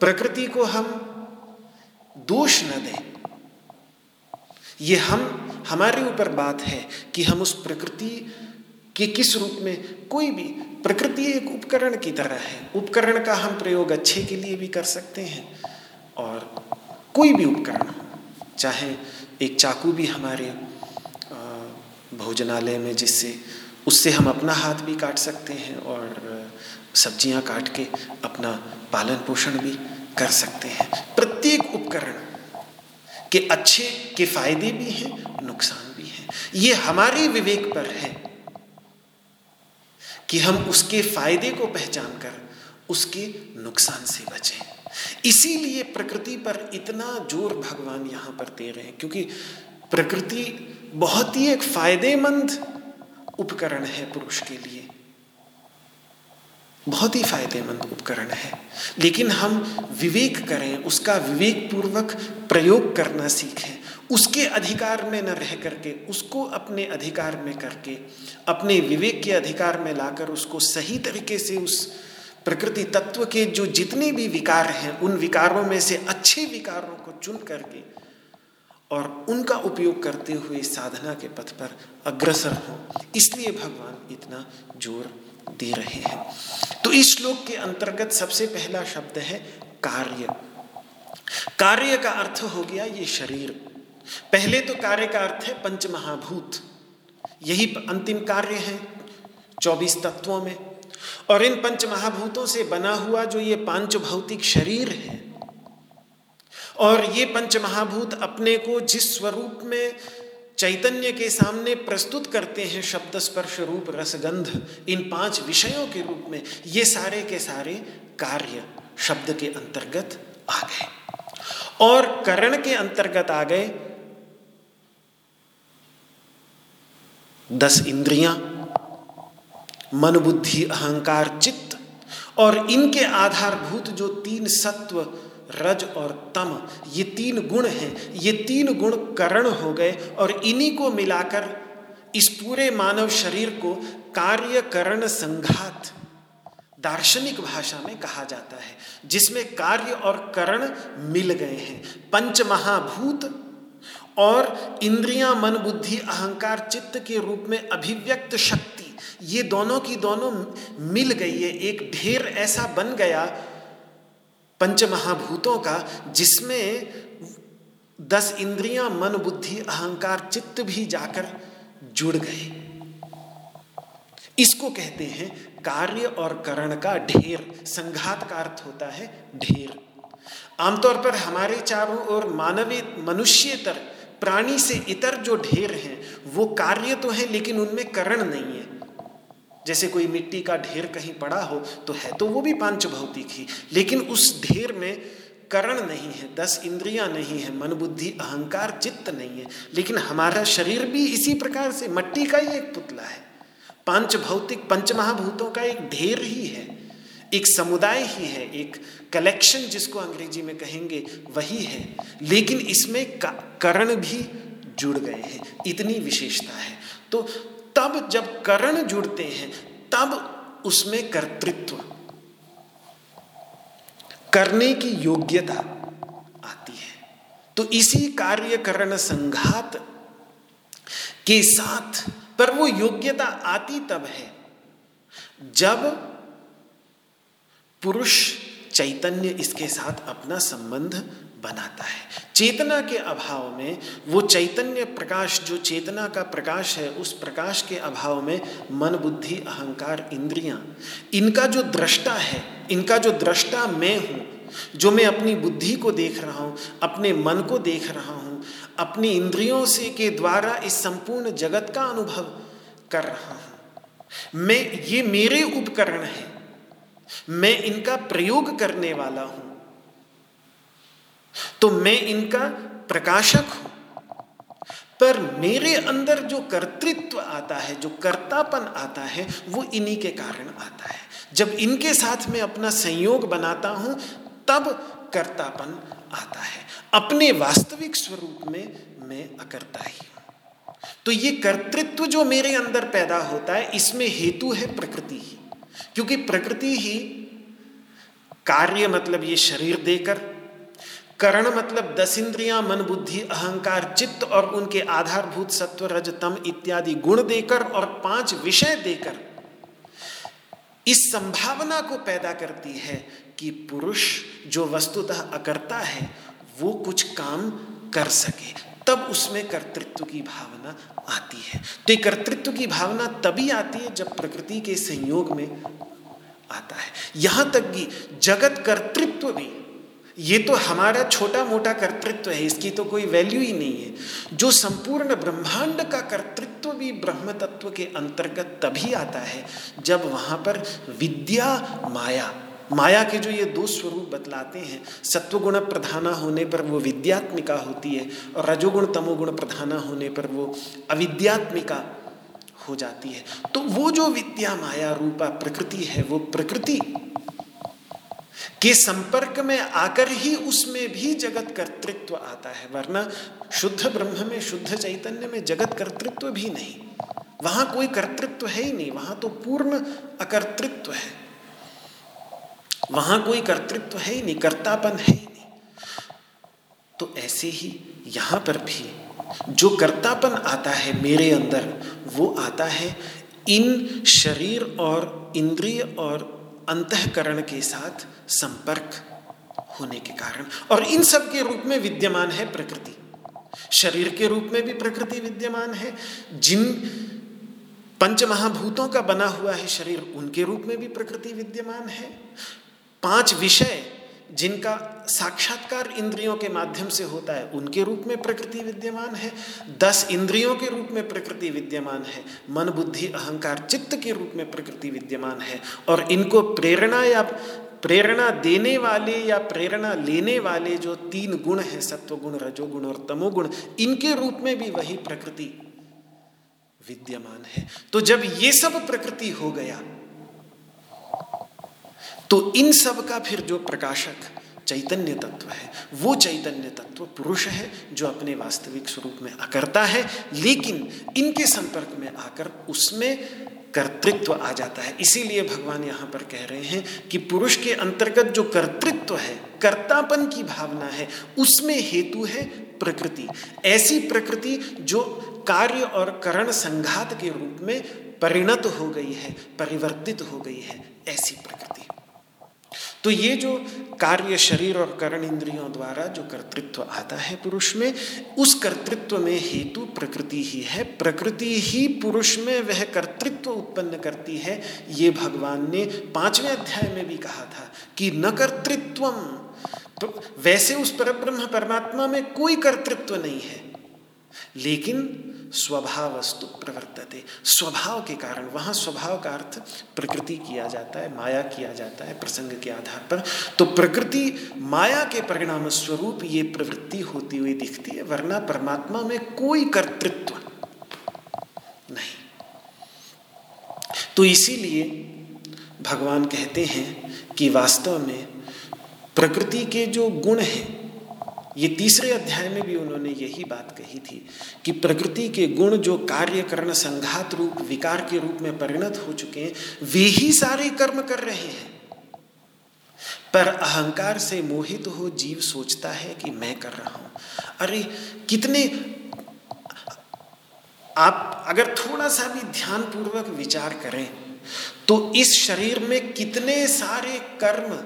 प्रकृति को हम दोष न दें। ये हम, हमारे ऊपर बात है कि हम उस प्रकृति के किस रूप में कोई भी, प्रकृति एक उपकरण की तरह है। उपकरण का हम प्रयोग अच्छे के लिए भी कर सकते हैं और कोई भी उपकरण चाहे एक चाकू भी हमारे भोजनालय में जिससे, उससे हम अपना हाथ भी काट सकते हैं और सब्ज़ियाँ काट के अपना पालन पोषण भी कर सकते हैं। प्रत्येक उपकरण के अच्छे के फ़ायदे भी हैं, नुकसान भी हैं। ये हमारे विवेक पर है कि हम उसके फ़ायदे को पहचान कर उसके नुकसान से बचें। इसीलिए प्रकृति पर इतना ज़ोर भगवान यहाँ पर दे रहे हैं, क्योंकि प्रकृति बहुत ही एक फ़ायदेमंद उपकरण है पुरुष के लिए। बहुत ही फ़ायदेमंद उपकरण है। लेकिन हम विवेक करें, उसका विवेक पूर्वक प्रयोग करना सीखें। उसके अधिकार में न रह करके, उसको अपने अधिकार में करके, अपने विवेक के अधिकार में लाकर उसको सही तरीके से उस प्रकृति तत्व के जो जितने भी विकार हैं, उन विकारों में से अच्छे विकारों को चुन करके और उनका उपयोग करते हुए साधना के पथ पर अग्रसर हो। इसलिए भगवान इतना ज़ोर दे रहे हैं। तो इस श्लोक के अंतर्गत सबसे पहला शब्द है कार्य। कार्य का अर्थ हो गया ये शरीर। पहले तो कार्य का अर्थ है पंच महाभूत यही अंतिम कार्य है चौबीस तत्वों में। और इन पंच महाभूतों से बना हुआ जो ये पाँच भौतिक शरीर है, और ये पंच महाभूत अपने को जिस स्वरूप में चैतन्य के सामने प्रस्तुत करते हैं शब्द स्पर्श रूप, रसगंध, इन पाँच विषयों के रूप में, ये सारे के सारे कार्य शब्द के अंतर्गत आ गए। और करण के अंतर्गत आ गए दस इंद्रियाँ मन बुद्धि अहंकार, चित्त और इनके आधारभूत जो तीन सत्व, रज और तम, ये तीन गुण हैं। ये तीन गुण करण हो गए और इन्हीं को मिलाकर इस पूरे मानव शरीर को कार्य करण संघात, दार्शनिक भाषा में कहा जाता है, जिसमें कार्य और करण मिल गए हैं। पंच महाभूत और इंद्रियाँ मन बुद्धि अहंकार, चित्त के रूप में अभिव्यक्त शक्ति ये दोनों की दोनों मिल गई है। एक ढेर ऐसा बन गया पंच महाभूतों का, जिसमें दस इंद्रियाँ, मन, बुद्धि, अहंकार, चित्त भी जाकर जुड़ गए। इसको कहते हैं कार्य और करण का ढेर। संघात का अर्थ होता है ढेर। आमतौर पर हमारे चारों ओर मानवीय मनुष्यतर प्राणी से इतर जो ढेर हैं, वो कार्य तो है, लेकिन उनमें करण नहीं है। जैसे कोई मिट्टी का ढेर कहीं पड़ा हो तो है तो वो भी पाँच भौतिक ही। लेकिन उस ढेर में करण नहीं है, दस इंद्रियाँ नहीं है, मन बुद्धि, अहंकार, चित्त नहीं है। लेकिन हमारा शरीर भी इसी प्रकार से, मट्टी का ही एक पुतला है। पाँच भौतिक, पंच महाभूतों का एक ढेर ही है। एक समुदाय ही है, एक कलेक्शन जिसको अंग्रेज़ी में कहेंगे, वही है। लेकिन इसमें करण भी जुड़ गए हैं, इतनी विशेषता है। तो तब जब करण जुड़ते हैं, तब उसमें कर्तृत्व। करने की योग्यता आती है। तो इसी कार्य करण संघात के साथ, पर वो योग्यता आती तब है, जब पुरुष चैतन्य इसके साथ अपना संबंध बनाता है। चेतना के अभाव में वो चैतन्य प्रकाश, जो चेतना का प्रकाश है, उस प्रकाश के अभाव में मन, बुद्धि, अहंकार, इंद्रियाँ, इनका जो दृष्टा है, इनका जो दृष्टा मैं हूँ, जो मैं अपनी बुद्धि को देख रहा हूँ, अपने मन को देख रहा हूँ, अपनी इंद्रियों से के द्वारा इस संपूर्ण जगत का अनुभव कर रहा हूँ। मैं, ये मेरे उपकरण हैं। मैं इनका प्रयोग करने वाला हूँ। तो मैं इनका प्रकाशक हूँ। पर मेरे अंदर जो कर्तृत्व आता है, जो कर्तापन आता है, वो इन्हीं के कारण आता है। जब इनके साथ में अपना संयोग बनाता हूँ, तब कर्तापन आता है। अपने वास्तविक स्वरूप में मैं अकर्ता ही तो ये कर्तृत्व जो मेरे अंदर पैदा होता है, इसमें हेतु है प्रकृति ही। क्योंकि प्रकृति ही कार्य मतलब ये शरीर देकर करण मतलब दस इंद्रियाँ, मन, बुद्धि, अहंकार, चित्त और उनके आधारभूत सत्व रजतम इत्यादि गुण देकर और पाँच विषय देकर इस संभावना को पैदा करती है कि पुरुष जो वस्तुतः अकर्ता है, वो कुछ काम कर सके। तब उसमें कर्तृत्व की भावना आती है। तो ये कर्तृत्व की भावना तभी आती है जब प्रकृति के संयोग में आता है। यहाँ तक कि जगत कर्तृत्व भी ये तो हमारा छोटा मोटा कर्तृत्व है, इसकी तो कोई वैल्यू ही नहीं है। जो संपूर्ण ब्रह्मांड का कर्तृत्व भी ब्रह्म तत्व के अंतर्गत तभी आता है, जब वहाँ पर विद्या, माया माया के जो ये दो स्वरूप बतलाते हैं, सत्वगुण प्रधाना होने पर वो विद्यात्मिका होती है और रजोगुण, तमोगुण प्रधाना होने पर वो अविद्यात्मिका हो जाती है। तो वो जो विद्या, माया, रूपा, प्रकृति है, वो प्रकृति के संपर्क में आकर ही उसमें भी जगत कर्तृत्व आता है, वरना शुद्ध ब्रह्म में, शुद्ध चैतन्य में जगत कर्तृत्व भी नहीं। वहाँ कोई कर्तृत्व है ही नहीं, वहाँ तो पूर्ण अकर्तृत्व है। वहाँ कोई कर्तृत्व है ही नहीं, कर्तापन है ही नहीं। तो ऐसे ही यहाँ पर भी जो कर्तापन आता है मेरे अंदर, वो आता है इन शरीर और इंद्रिय और अंतकरण के साथ संपर्क होने के कारण। और इन सब के रूप में विद्यमान है प्रकृति। शरीर के रूप में भी प्रकृति विद्यमान है। जिन पंच महाभूतों का बना हुआ है शरीर, उनके रूप में भी प्रकृति विद्यमान है। पाँच विषय जिनका साक्षात्कार इंद्रियों के माध्यम से होता है, उनके रूप में प्रकृति विद्यमान है, दस इंद्रियों के रूप में प्रकृति विद्यमान है, मन, बुद्धि, अहंकार, चित्त के रूप में प्रकृति विद्यमान है, और इनको प्रेरणा या प्रेरणा देने वाले या प्रेरणा लेने वाले जो तीन गुण हैं, सत्वगुण, रजोगुण और तमोगुण, इनके रूप में भी वही प्रकृति विद्यमान है। तो जब ये सब प्रकृति हो गया तो इन सब का फिर जो प्रकाशक चैतन्य तत्व है, वो चैतन्य तत्व पुरुष है, जो अपने वास्तविक स्वरूप में अकर्ता है, लेकिन इनके संपर्क में आकर उसमें कर्तृत्व आ जाता है। इसीलिए भगवान यहाँ पर कह रहे हैं कि पुरुष के अंतर्गत जो कर्तृत्व है, कर्तापन की भावना है, उसमें हेतु है प्रकृति। ऐसी प्रकृति जो कार्य और करण संघात के रूप में परिणत हो गई है, परिवर्तित हो गई है, ऐसी प्रकृति। तो ये जो कार्य शरीर और करण इंद्रियों द्वारा जो कर्तृत्व आता है पुरुष में, उस कर्तृत्व में हेतु प्रकृति ही है। प्रकृति ही पुरुष में वह कर्तृत्व उत्पन्न करती है, ये भगवान ने पाँचवें अध्याय में भी कहा था कि न कर्तृत्व वैसे उस परब्रह्म परमात्मा में कोई कर्तृत्व नहीं है। लेकिन स्वभाव वस्तु प्रवर्तते। स्वभाव के कारण, वहाँ स्वभाव का अर्थ प्रकृति किया जाता है, माया किया जाता है प्रसंग के आधार पर। तो प्रकृति माया के परिणाम स्वरूप ये प्रवृत्ति होती हुई दिखती है, वरना परमात्मा में कोई कर्तृत्व नहीं। तो इसीलिए भगवान कहते हैं कि वास्तव में प्रकृति के जो गुण हैं ये तीसरे अध्याय में भी उन्होंने यही बात कही थी कि प्रकृति के गुण जो कार्य करण संघात रूप, विकार के रूप में परिणत हो चुके हैं, वे ही सारे कर्म कर रहे हैं। पर अहंकार से मोहित हो जीव सोचता है कि मैं कर रहा हूँ। अरे, कितने आप अगर थोड़ा सा भी ध्यान पूर्वक विचार करें तो इस शरीर में कितने सारे कर्म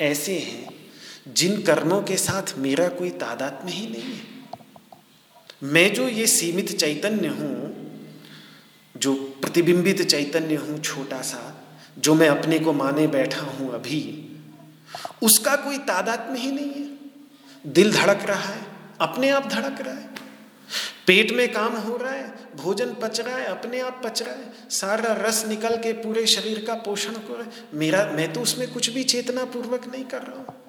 ऐसे हैं जिन कर्मों के साथ मेरा कोई तादात्म्य ही नहीं है। मैं जो ये सीमित चैतन्य हूँ, जो प्रतिबिंबित चैतन्य हूँ छोटा सा, जो मैं अपने को माने बैठा हूँ अभी, उसका कोई तादात्म्य ही नहीं है। दिल धड़क रहा है, अपने आप धड़क रहा है। पेट में काम हो रहा है, भोजन पच रहा है, अपने आप पच रहा है। सारा रस निकल के पूरे शरीर का पोषण कर मेरा, मैं तो उसमें कुछ भी चेतना पूर्वक नहीं कर रहा हूँ।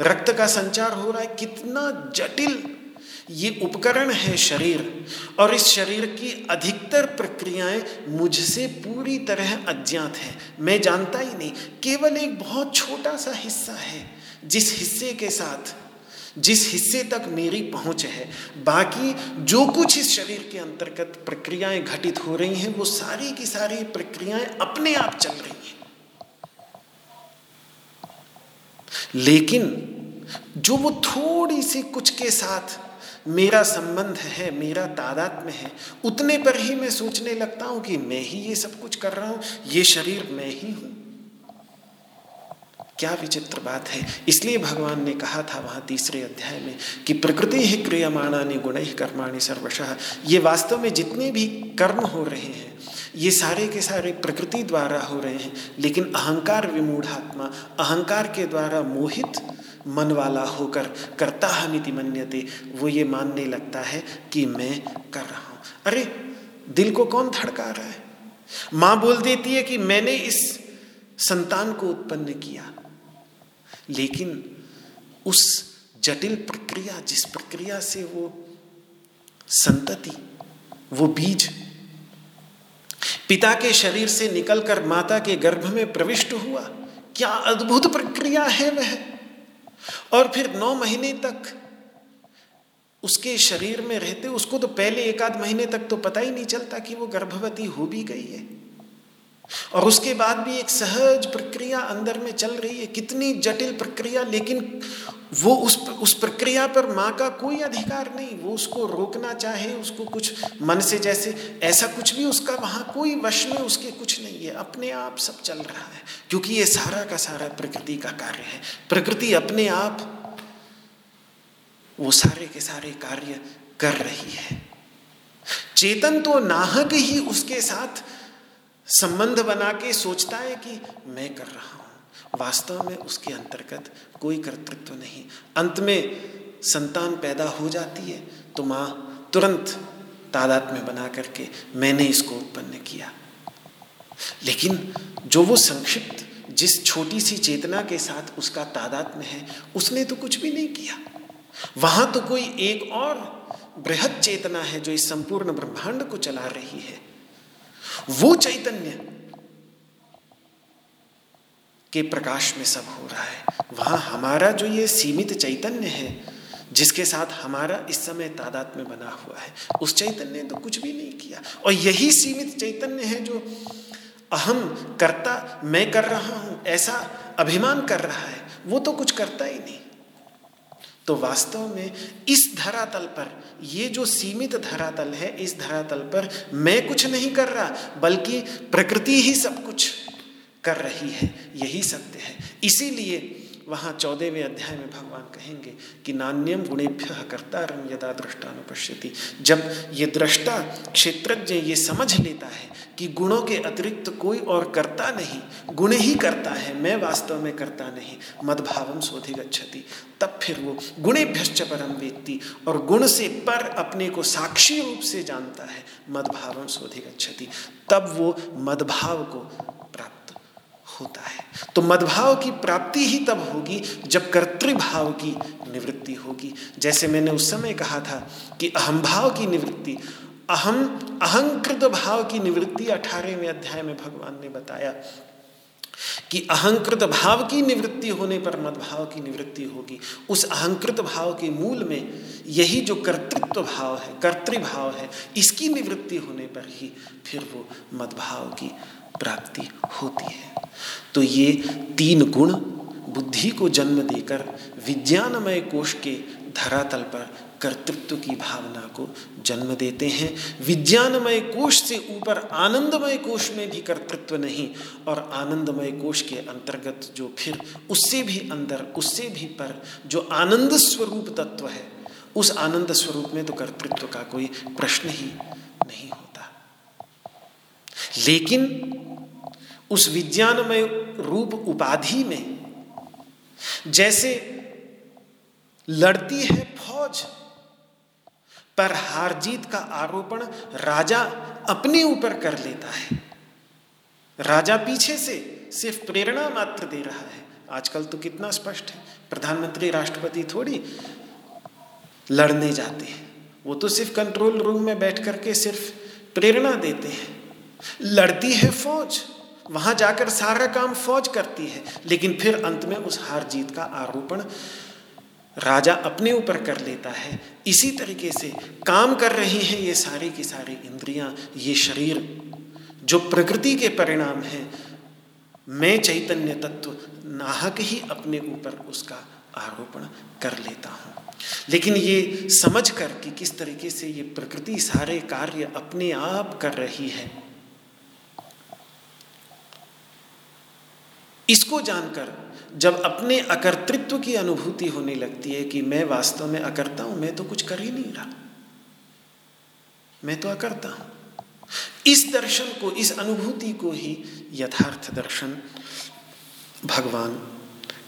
रक्त का संचार हो रहा है, कितना जटिल ये उपकरण है शरीर। और इस शरीर की अधिकतर प्रक्रियाएँ मुझसे पूरी तरह अज्ञात है। मैं जानता ही नहीं, केवल एक बहुत छोटा सा हिस्सा है, जिस हिस्से के साथ, जिस हिस्से तक मेरी पहुँच है। बाकी जो कुछ इस शरीर के अंतर्गत प्रक्रियाएँ घटित हो रही हैं, वो सारी की सारी प्रक्रियाएँ अपने आप चल रही हैं। लेकिन जो वो थोड़ी सी कुछ के साथ मेरा संबंध है, मेरा तादाद में है, उतने पर ही मैं सोचने लगता हूँ कि मैं ही ये सब कुछ कर रहा हूँ, ये शरीर मैं ही हूँ। क्या विचित्र बात है। इसलिए भगवान ने कहा था वहाँ तीसरे अध्याय में कि प्रकृति ही क्रियमाणानी गुण ही कर्माणी सर्वशः। ये वास्तव में जितने भी कर्म हो रहे हैं, ये सारे के सारे प्रकृति द्वारा हो रहे हैं, लेकिन अहंकार विमूढ़ात्मा, अहंकार के द्वारा मोहित मन वाला होकर करता हमिति मन्यते, वो ये मानने लगता है कि मैं कर रहा हूँ। अरे, दिल को कौन धड़का रहा है? माँ बोल देती है कि मैंने इस संतान को उत्पन्न किया। लेकिन उस जटिल प्रक्रिया, जिस प्रक्रिया से वो संतति, वो बीज पिता के शरीर से निकलकर माता के गर्भ में प्रविष्ट हुआ। क्या अद्भुत प्रक्रिया है वह? और फिर नौ महीने तक उसके शरीर में रहते, उसको तो पहले एक आध महीने तक तो पता ही नहीं चलता कि वो गर्भवती हो भी गई है। और उसके बाद भी एक सहज प्रक्रिया अंदर में चल रही है, कितनी जटिल प्रक्रिया, लेकिन वो उस उस प्रक्रिया पर माँ का कोई अधिकार नहीं। वो उसको रोकना चाहे, उसको कुछ मन से जैसे, ऐसा कुछ भी उसका वहाँ कोई वश में उसके कुछ नहीं है। अपने आप सब चल रहा है, क्योंकि ये सारा का सारा प्रकृति का कार्य है। प्रकृति अपने आप, वो सारे के सारे कार्य कर रही है। चेतन तो नाहक ही उसके साथ संबंध बना के सोचता है कि मैं कर रहा हूँ। वास्तव में उसके अंतर्गत कोई कर्तृत्व नहीं। अंत में संतान पैदा हो जाती है तो माँ तुरंत तादाद में बना करके मैंने इसको उत्पन्न किया। लेकिन जो वो संक्षिप्त, जिस छोटी सी चेतना के साथ उसका तादाद में है, उसने तो कुछ भी नहीं किया। वहाँ तो कोई एक और बृहद चेतना है जो इस संपूर्ण ब्रह्मांड को चला रही है। वो चैतन्य के प्रकाश में सब हो रहा है। वहाँ हमारा जो ये सीमित चैतन्य है, जिसके साथ हमारा इस समय तादाद में बना हुआ है, उस चैतन्य ने तो कुछ भी नहीं किया। और यही सीमित चैतन्य है जो अहम करता मैं कर रहा हूँ, ऐसा अभिमान कर रहा है, वो तो कुछ करता ही नहीं। तो वास्तव में इस धरातल पर, ये जो सीमित धरातल है, इस धरातल पर मैं कुछ नहीं कर रहा, बल्कि प्रकृति ही सब कुछ कर रही है। यही सत्य है। इसीलिए वहाँ चौदहवें अध्याय में भगवान कहेंगे कि नान्यम गुणेभ्य कर्तारम यदा दृष्टानुपश्यति। जब ये दृष्टा क्षेत्रज्ञ ये समझ लेता है कि गुणों के अतिरिक्त कोई और करता नहीं, गुण ही करता है, मैं वास्तव में करता नहीं मदभावम गच्छति। तब फिर वो गुणेभ्यश्च परम व्यक्ति और गुण से पर अपने को साक्षी रूप से जानता है मदभावम गच्छति। तब वो मदभाव को होता है। तो मदभाव की प्राप्ति ही तब होगी जब कर्तृभाव की निवृत्ति होगी। जैसे मैंने उस समय कहा था कि अहमभाव की निवृत्ति अहम अहंकृत भाव की निवृत्ति अठारहवें अध्याय में भगवान ने बताया कि अहंकृत भाव की निवृत्ति होने पर मदभाव की निवृत्ति होगी। उस अहंकृत भाव के मूल में यही जो कर्तृत्व भाव है, कर्तृभाव है, इसकी निवृत्ति होने पर ही फिर वो मदभाव की प्राप्ति होती है। तो ये तीन गुण बुद्धि को जन्म देकर विज्ञानमय कोश के धरातल पर कर्तृत्व की भावना को जन्म देते हैं। विज्ञानमय कोश से ऊपर आनंदमय कोश में भी कर्तृत्व नहीं और आनंदमय कोश के अंतर्गत जो फिर उससे भी अंदर, उससे भी पर जो आनंद स्वरूप तत्व है, उस आनंद स्वरूप में तो कर्तृत्व का कोई प्रश्न ही नहीं होता। लेकिन उस विज्ञानमय रूप उपाधि में, जैसे लड़ती है फौज, पर हार जीत का आरोपण राजा अपने ऊपर कर लेता है। राजा पीछे से सिर्फ़ प्रेरणा मात्र दे रहा है। आजकल तो कितना स्पष्ट है, प्रधानमंत्री राष्ट्रपति थोड़ी लड़ने जाते हैं। वो तो सिर्फ़ कंट्रोल रूम में बैठ करके सिर्फ़ प्रेरणा देते हैं। लड़ती है फौज वहाँ जाकर सारा काम फौज करती है, लेकिन फिर अंत में उस हार जीत का आरोपण राजा अपने ऊपर कर लेता है। इसी तरीके से काम कर रही हैं ये सारी की सारी इंद्रियाँ, ये शरीर, जो प्रकृति के परिणाम हैं। मैं चैतन्य तत्व नाहक ही अपने ऊपर उसका आरोपण कर लेता हूँ। लेकिन ये समझ कर कि किस तरीके से ये प्रकृति सारे कार्य अपने आप कर रही है इसको जानकर जब अपने अकर्तृत्व की अनुभूति होने लगती है कि मैं वास्तव में अकर्ता हूँ, मैं तो कुछ कर ही नहीं रहा। मैं तो अकर्ता हूँ। इस दर्शन को, इस अनुभूति को ही यथार्थ दर्शन भगवान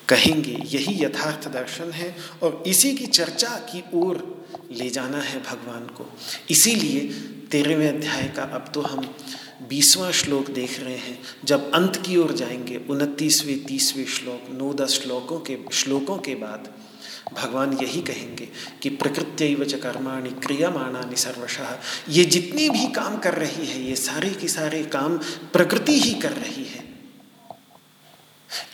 कहेंगे। यही यथार्थ दर्शन है और इसी की चर्चा की ओर ले जाना है भगवान को। इसीलिए तेरहवें अध्याय का अब तो हम बीसवां श्लोक देख रहे हैं। जब अंत की ओर जाएँगे, उनतीसवें, तीसवें श्लोक, नौ, दस श्लोकों के श्लोकों के बाद भगवान यही कहेंगे कि प्रकृत्य च कर्माणि क्रियमाणानि सर्वशः। ये जितने भी काम कर रही है, ये सारे के सारे काम प्रकृति ही कर रही है।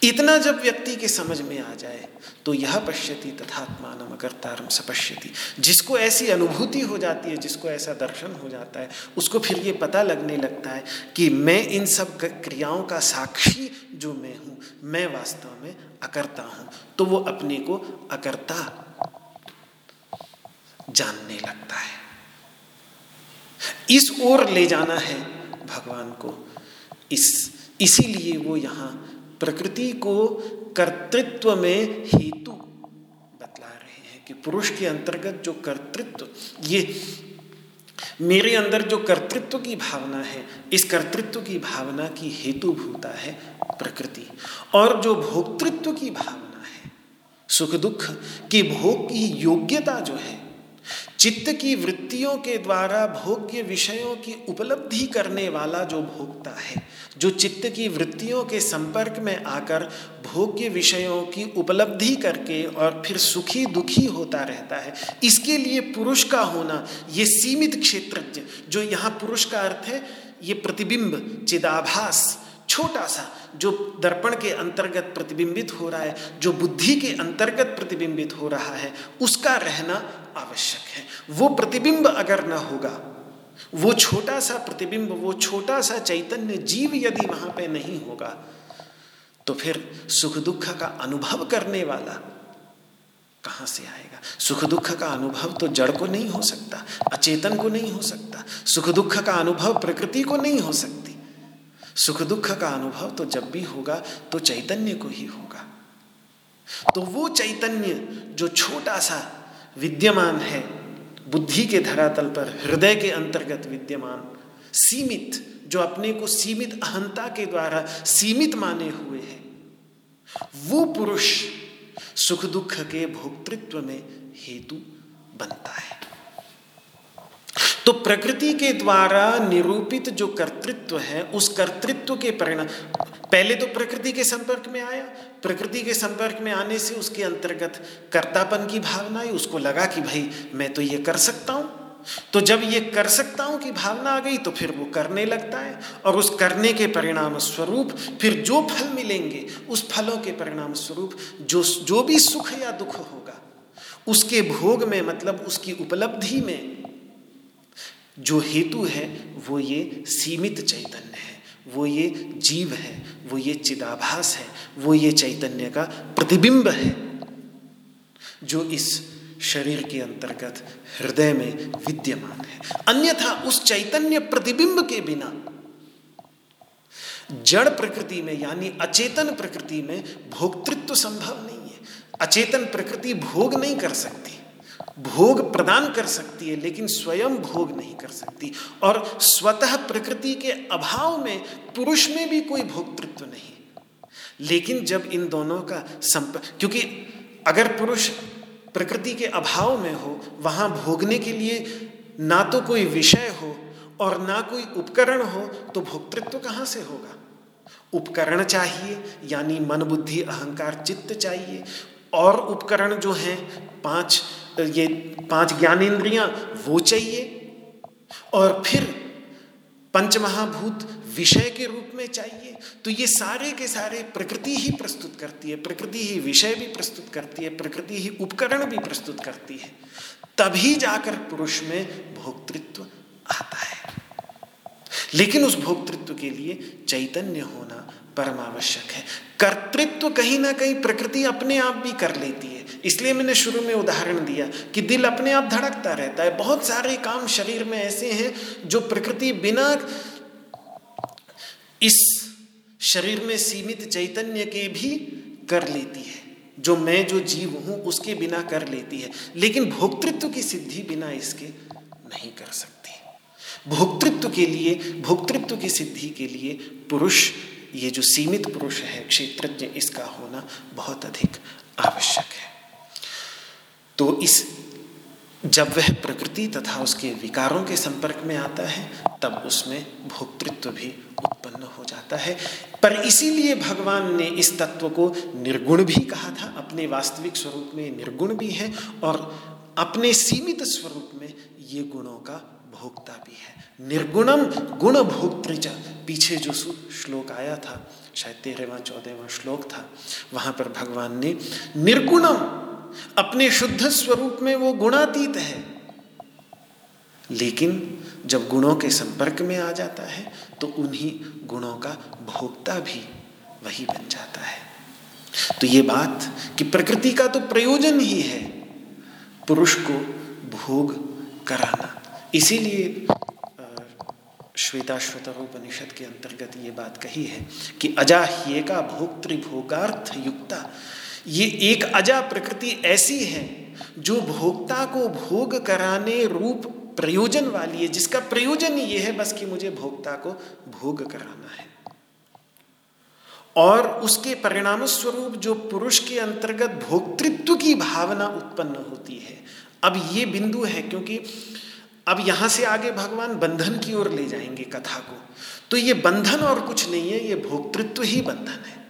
इतना जब व्यक्ति के समझ में आ जाए तो यह पश्यति तथात्मान अकर्तारम सपश्यति जिसको ऐसी अनुभूति हो जाती है, जिसको ऐसा दर्शन हो जाता है, उसको फिर ये पता लगने लगता है कि मैं इन सब क्रियाओं का साक्षी जो मैं हूँ, मैं वास्तव में अकर्ता हूँ। तो वो अपने को अकर्ता जानने लगता है। इस ओर ले जाना है भगवान को। इस, इसीलिए वो यहाँ प्रकृति को कर्तृत्व में हेतु बतला रहे हैं कि पुरुष के अंतर्गत जो कर्तृत्व, ये मेरे अंदर जो कर्तृत्व की भावना है, इस कर्तृत्व की भावना की हेतु भूता है प्रकृति। और जो भोक्तृत्व की भावना है, सुख दुख की भोग की योग्यता जो है चित्त की वृत्तियों के द्वारा भोग्य विषयों की उपलब्धि करने वाला जो भोगता है, जो चित्त की वृत्तियों के संपर्क में आकर भोग्य विषयों की उपलब्धि करके और फिर सुखी दुखी होता रहता है, इसके लिए पुरुष का होना ये सीमित क्षेत्रज्ञ, जो यहाँ पुरुष का अर्थ है, ये प्रतिबिंब, चिदाभास, छोटा सा जो दर्पण के अंतर्गत प्रतिबिंबित हो रहा है, जो बुद्धि के अंतर्गत प्रतिबिंबित हो रहा है, उसका रहना आवश्यक है। वो प्रतिबिंब अगर न होगा, वो छोटा सा प्रतिबिंब, वो छोटा सा चैतन्य जीव यदि वहाँ पे नहीं होगा तो फिर सुख दुख का अनुभव करने वाला कहाँ से आएगा? सुख दुख का अनुभव तो जड़ को नहीं हो सकता, अचेतन को नहीं हो सकता, सुख दुख का अनुभव प्रकृति को नहीं हो सकती। सुख दुख का अनुभव तो जब भी होगा तो चैतन्य को ही होगा। तो वो चैतन्य जो छोटा सा विद्यमान है, बुद्धि के धरातल पर, हृदय के अंतर्गत विद्यमान, सीमित, जो अपने को सीमित अहंता के द्वारा सीमित माने हुए है, वो पुरुष सुख दुख के भोक्तृत्व में हेतु बनता है। तो प्रकृति के द्वारा निरूपित जो कर्तृत्व है, उस कर्तृत्व के परिणाम, पहले तो प्रकृति के संपर्क में आया, प्रकृति के संपर्क में आने से उसके अंतर्गत कर्तापन की भावना आई, उसको लगा कि भाई मैं तो ये कर सकता हूँ। तो जब ये कर सकता हूँ की भावना आ गई तो फिर वो करने लगता है और उस करने के परिणाम स्वरूप फिर जो फल मिलेंगे, उस फलों के परिणाम स्वरूप जो जो भी सुख या दुख होगा, उसके भोग में मतलब उसकी उपलब्धि में जो हेतु है, वो ये सीमित चैतन्य है, वो ये जीव है, वो ये चिदाभास है, वो ये चैतन्य का प्रतिबिंब है, जो इस शरीर के अंतर्गत हृदय में विद्यमान है। अन्यथा उस चैतन्य प्रतिबिंब के बिना जड़ प्रकृति में, यानी अचेतन प्रकृति में भोक्तृत्व संभव नहीं है। अचेतन प्रकृति भोग नहीं कर सकती। भोग प्रदान कर सकती है, लेकिन स्वयं भोग नहीं कर सकती। और स्वतः प्रकृति के अभाव में पुरुष में भी कोई भोक्तृत्व नहीं। लेकिन जब इन दोनों का संप, क्योंकि अगर पुरुष प्रकृति के अभाव में हो, वहाँ भोगने के लिए ना तो कोई विषय हो और ना कोई उपकरण हो तो भोक्तृत्व कहाँ से होगा? उपकरण चाहिए, यानी मन बुद्धि, अहंकार, चित्त चाहिए। और उपकरण जो हैं, पाँच ये पाँच ज्ञानेन्द्रियाँ, वो चाहिए। और फिर पंचमहाभूत विषय के रूप में चाहिए। तो ये सारे के सारे प्रकृति ही प्रस्तुत करती है, प्रकृति ही विषय भी प्रस्तुत करती है, प्रकृति ही उपकरण भी प्रस्तुत करती है। तभी जाकर पुरुष में भोक्तृत्व आता है। लेकिन उस भोक्तृत्व के लिए चैतन्य होना परम आवश्यक है। कर्तृत्व कहीं ना कहीं प्रकृति अपने आप भी कर लेती है। इसलिए मैंने शुरू में उदाहरण दिया कि दिल अपने आप धड़कता रहता है। बहुत सारे काम शरीर में ऐसे हैं जो प्रकृति बिना इस शरीर में सीमित चैतन्य के भी कर लेती है। जो मैं जो जीव हूँ, उसके बिना कर लेती है। लेकिन भोक्तृत्व की सिद्धि बिना इसके नहीं कर सकती। भोक्तृत्व के लिए, भोक्तृत्व की सिद्धि के लिए पुरुष ये जो सीमित पुरुष है, क्षेत्रज्ञ, इसका होना बहुत अधिक आवश्यक है। तो इस, जब वह प्रकृति तथा उसके विकारों के संपर्क में आता है, तब उसमें भोक्तृत्व भी उत्पन्न हो जाता है। पर इसीलिए भगवान ने इस तत्व को निर्गुण भी कहा था, अपने वास्तविक स्वरूप में निर्गुण भी है और अपने सीमित स्वरूप में ये गुणों का भोक्ता भी है। निर्गुणम गुण भोक्तृच पीछे जो श्लोक आया था, शायद तेरहवा, चौदहवा श्लोक था, वहाँ पर भगवान ने निर्गुणम, अपने शुद्ध स्वरूप में वो गुणातीत है। लेकिन जब गुणों के संपर्क में आ जाता है तो उन्हीं गुणों का भोक्ता भी वही बन जाता है। तो ये बात कि प्रकृति का तो प्रयोजन ही है, पुरुष को भोग कराना। इसीलिए श्वेताश्वतरोपनिषद के अंतर्गत ये बात कही है कि अजा का भोक्तृभोगार्थ युक्ता ये एक अजा प्रकृति ऐसी है जो भोक्ता को भोग कराने रूप प्रयोजन वाली है। जिसका प्रयोजन ये है बस कि मुझे भोक्ता को भोग कराना है। और उसके परिणाम स्वरूप जो पुरुष के अंतर्गत भोक्तृत्व की भावना उत्पन्न होती है। अब ये बिंदु है क्योंकि अब यहाँ से आगे भगवान बंधन की ओर ले जाएँगे कथा को। तो ये बंधन और कुछ नहीं है, ये भोक्तृत्व ही बंधन है।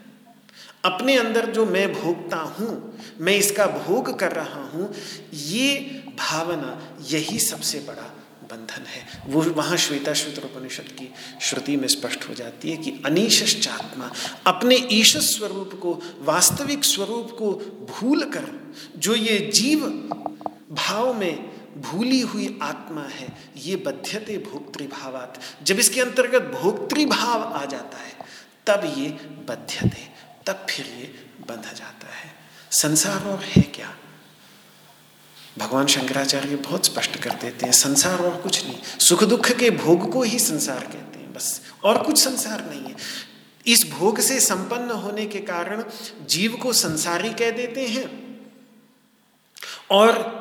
अपने अंदर जो मैं भोगता हूँ, मैं इसका भोग कर रहा हूँ, ये भावना यही सबसे बड़ा बंधन है। वो वहाँ श्वेता उपनिषद की श्रुति में स्पष्ट हो जाती है कि अनिश्चात्मा अपने ईश स्वरूप को, वास्तविक स्वरूप को भूल कर जो ये जीव भाव में भूली हुई आत्मा है, ये बध्यते भोक्तृभावात। जब इसके अंतर्गत भोक्तृभाव आ जाता है, तब ये बध्यते, तब फिर ये बंधा जाता है। संसार और है क्या? भगवान शंकराचार्य बहुत स्पष्ट कर देते हैं, संसार और कुछ नहीं, सुख दुख के भोग को ही संसार कहते हैं, बस, और कुछ संसार नहीं है। इस भोग से संपन्न होने के कारण जीव को संसारी कह देते हैं, और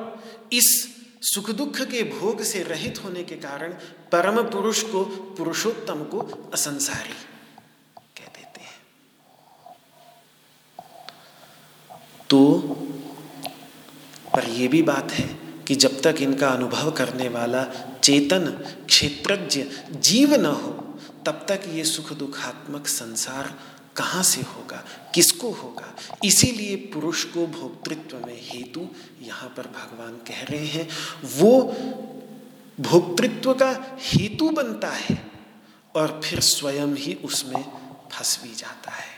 इस सुख दुख के भोग से रहित होने के कारण परम पुरुष को, पुरुषोत्तम को असंसारी कह देते हैं। तो पर यह भी बात है कि जब तक इनका अनुभव करने वाला चेतन, क्षेत्रज्ञ जीव न हो, तब तक ये सुख दुखात्मक संसार कहाँ से होगा? किसको होगा? इसीलिए पुरुष को भोक्तृत्व में हेतु यहाँ पर भगवान कह रहे हैं, वो भोक्तृत्व का हेतु बनता है और फिर स्वयं ही उसमें फंस भी जाता है।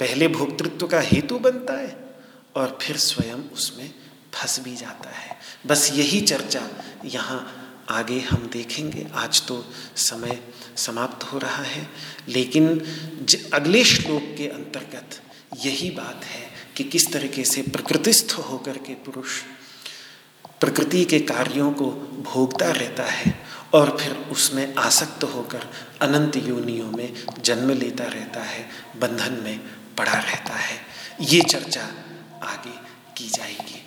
पहले भोक्तृत्व का हेतु बनता है और फिर स्वयं उसमें फंस भी जाता है। बस यही चर्चा यहाँ आगे हम देखेंगे। आज तो समय समाप्त हो रहा है, लेकिन अगले श्लोक के अंतर्गत यही बात है कि किस तरीके से प्रकृतिस्थ होकर के पुरुष प्रकृति के कार्यों को भोगता रहता है और फिर उसमें आसक्त होकर अनंत योनियों में जन्म लेता रहता है, बंधन में पड़ा रहता है। ये चर्चा आगे की जाएगी।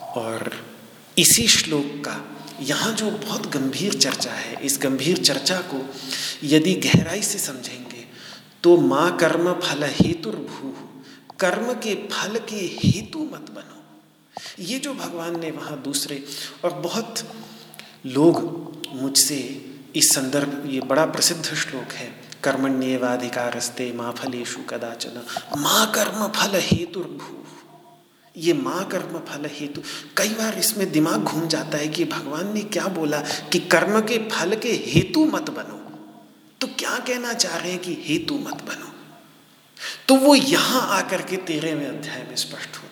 और इसी श्लोक का यहाँ जो बहुत गंभीर चर्चा है, इस गंभीर चर्चा को यदि गहराई से समझेंगे तो माँ कर्म फल हेतुर्भू कर्म के फल के हेतु मत बनो। ये जो भगवान ने वहाँ दूसरे और बहुत लोग मुझसे इस संदर्भ, ये बड़ा प्रसिद्ध श्लोक है, कर्मण्येवाधिकारस्ते माँ फलेशु कदाचन। माँ कर्म फल हेतुर्भू ये माँ कर्म फल हेतु, कई बार इसमें दिमाग घूम जाता है कि भगवान ने क्या बोला कि कर्म के फल के हेतु मत बनो। तो क्या कहना चाह रहे हैं कि हेतु मत बनो? तो वो यहाँ आकर के तेरहवें अध्याय में स्पष्ट होता है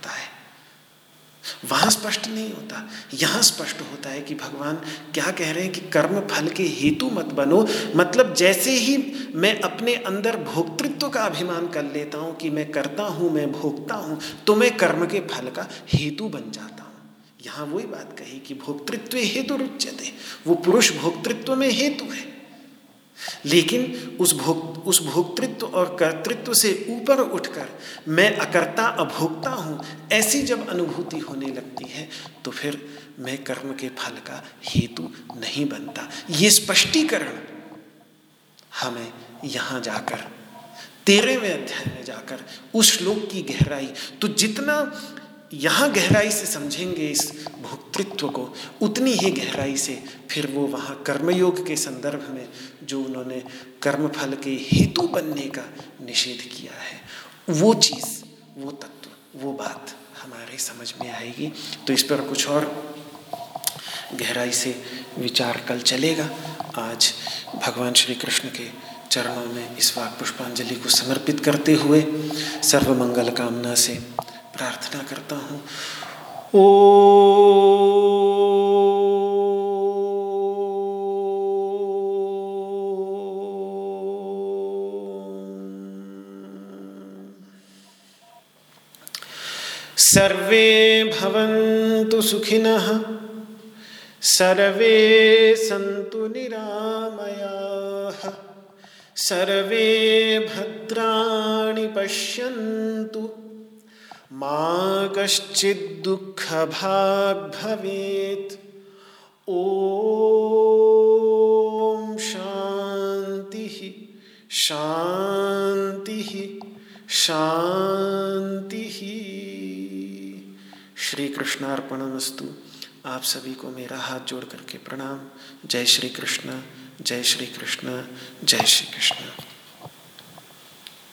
वहाँ स्पष्ट नहीं होता। यहाँ स्पष्ट होता है कि भगवान क्या कह रहे हैं कि कर्म फल के हेतु मत बनो। मतलब जैसे ही मैं अपने अंदर भोक्तृत्व का अभिमान कर लेता हूँ कि मैं करता हूँ, मैं भोगता हूँ तो मैं कर्म के फल का हेतु बन जाता हूँ। यहाँ वही बात कही कि भोक्तृत्व हेतु रुच्यते। वो पुरुष भोक्तृत्व में हेतु है। लेकिन उस भोग, उस भोक्तृत्व और कर्तृत्व से ऊपर उठकर मैं अकर्ता, अभोक्ता हूँ, ऐसी जब अनुभूति होने लगती है तो फिर मैं कर्म के फल का हेतु नहीं बनता। ये स्पष्टीकरण हमें यहाँ जाकर, तेरहवें अध्याय में जाकर, उस श्लोक की गहराई तो जितना यहाँ गहराई से समझेंगे इस भोक्तृत्व को, उतनी ही गहराई से फिर वो वहाँ कर्मयोग के संदर्भ में जो उन्होंने कर्मफल के हेतु बनने का निषेध किया है, वो चीज़, वो तत्व, वो बात हमारे समझ में आएगी। तो इस पर कुछ और गहराई से विचार कल चलेगा। आज भगवान श्री कृष्ण के चरणों में इस वाक पुष्पांजलि को समर्पित करते हुए सर्वमंगल कामना से प्रार्थना करता हूँ। ओ सर्वे भवन्तु सुखिनः सर्वे सन्तु निरामयाः सर्वे भद्राणि पश्यन्तु। मा कश्चिद्दुःखभाग् भवेत् ॐ शान्तिः शान्तिः शान्तिः। श्री कृष्णार्पणमस्तु आप सभी को मेरा हाथ जोड़ करके प्रणाम। जय श्री कृष्ण जय श्री कृष्ण जय श्री कृष्ण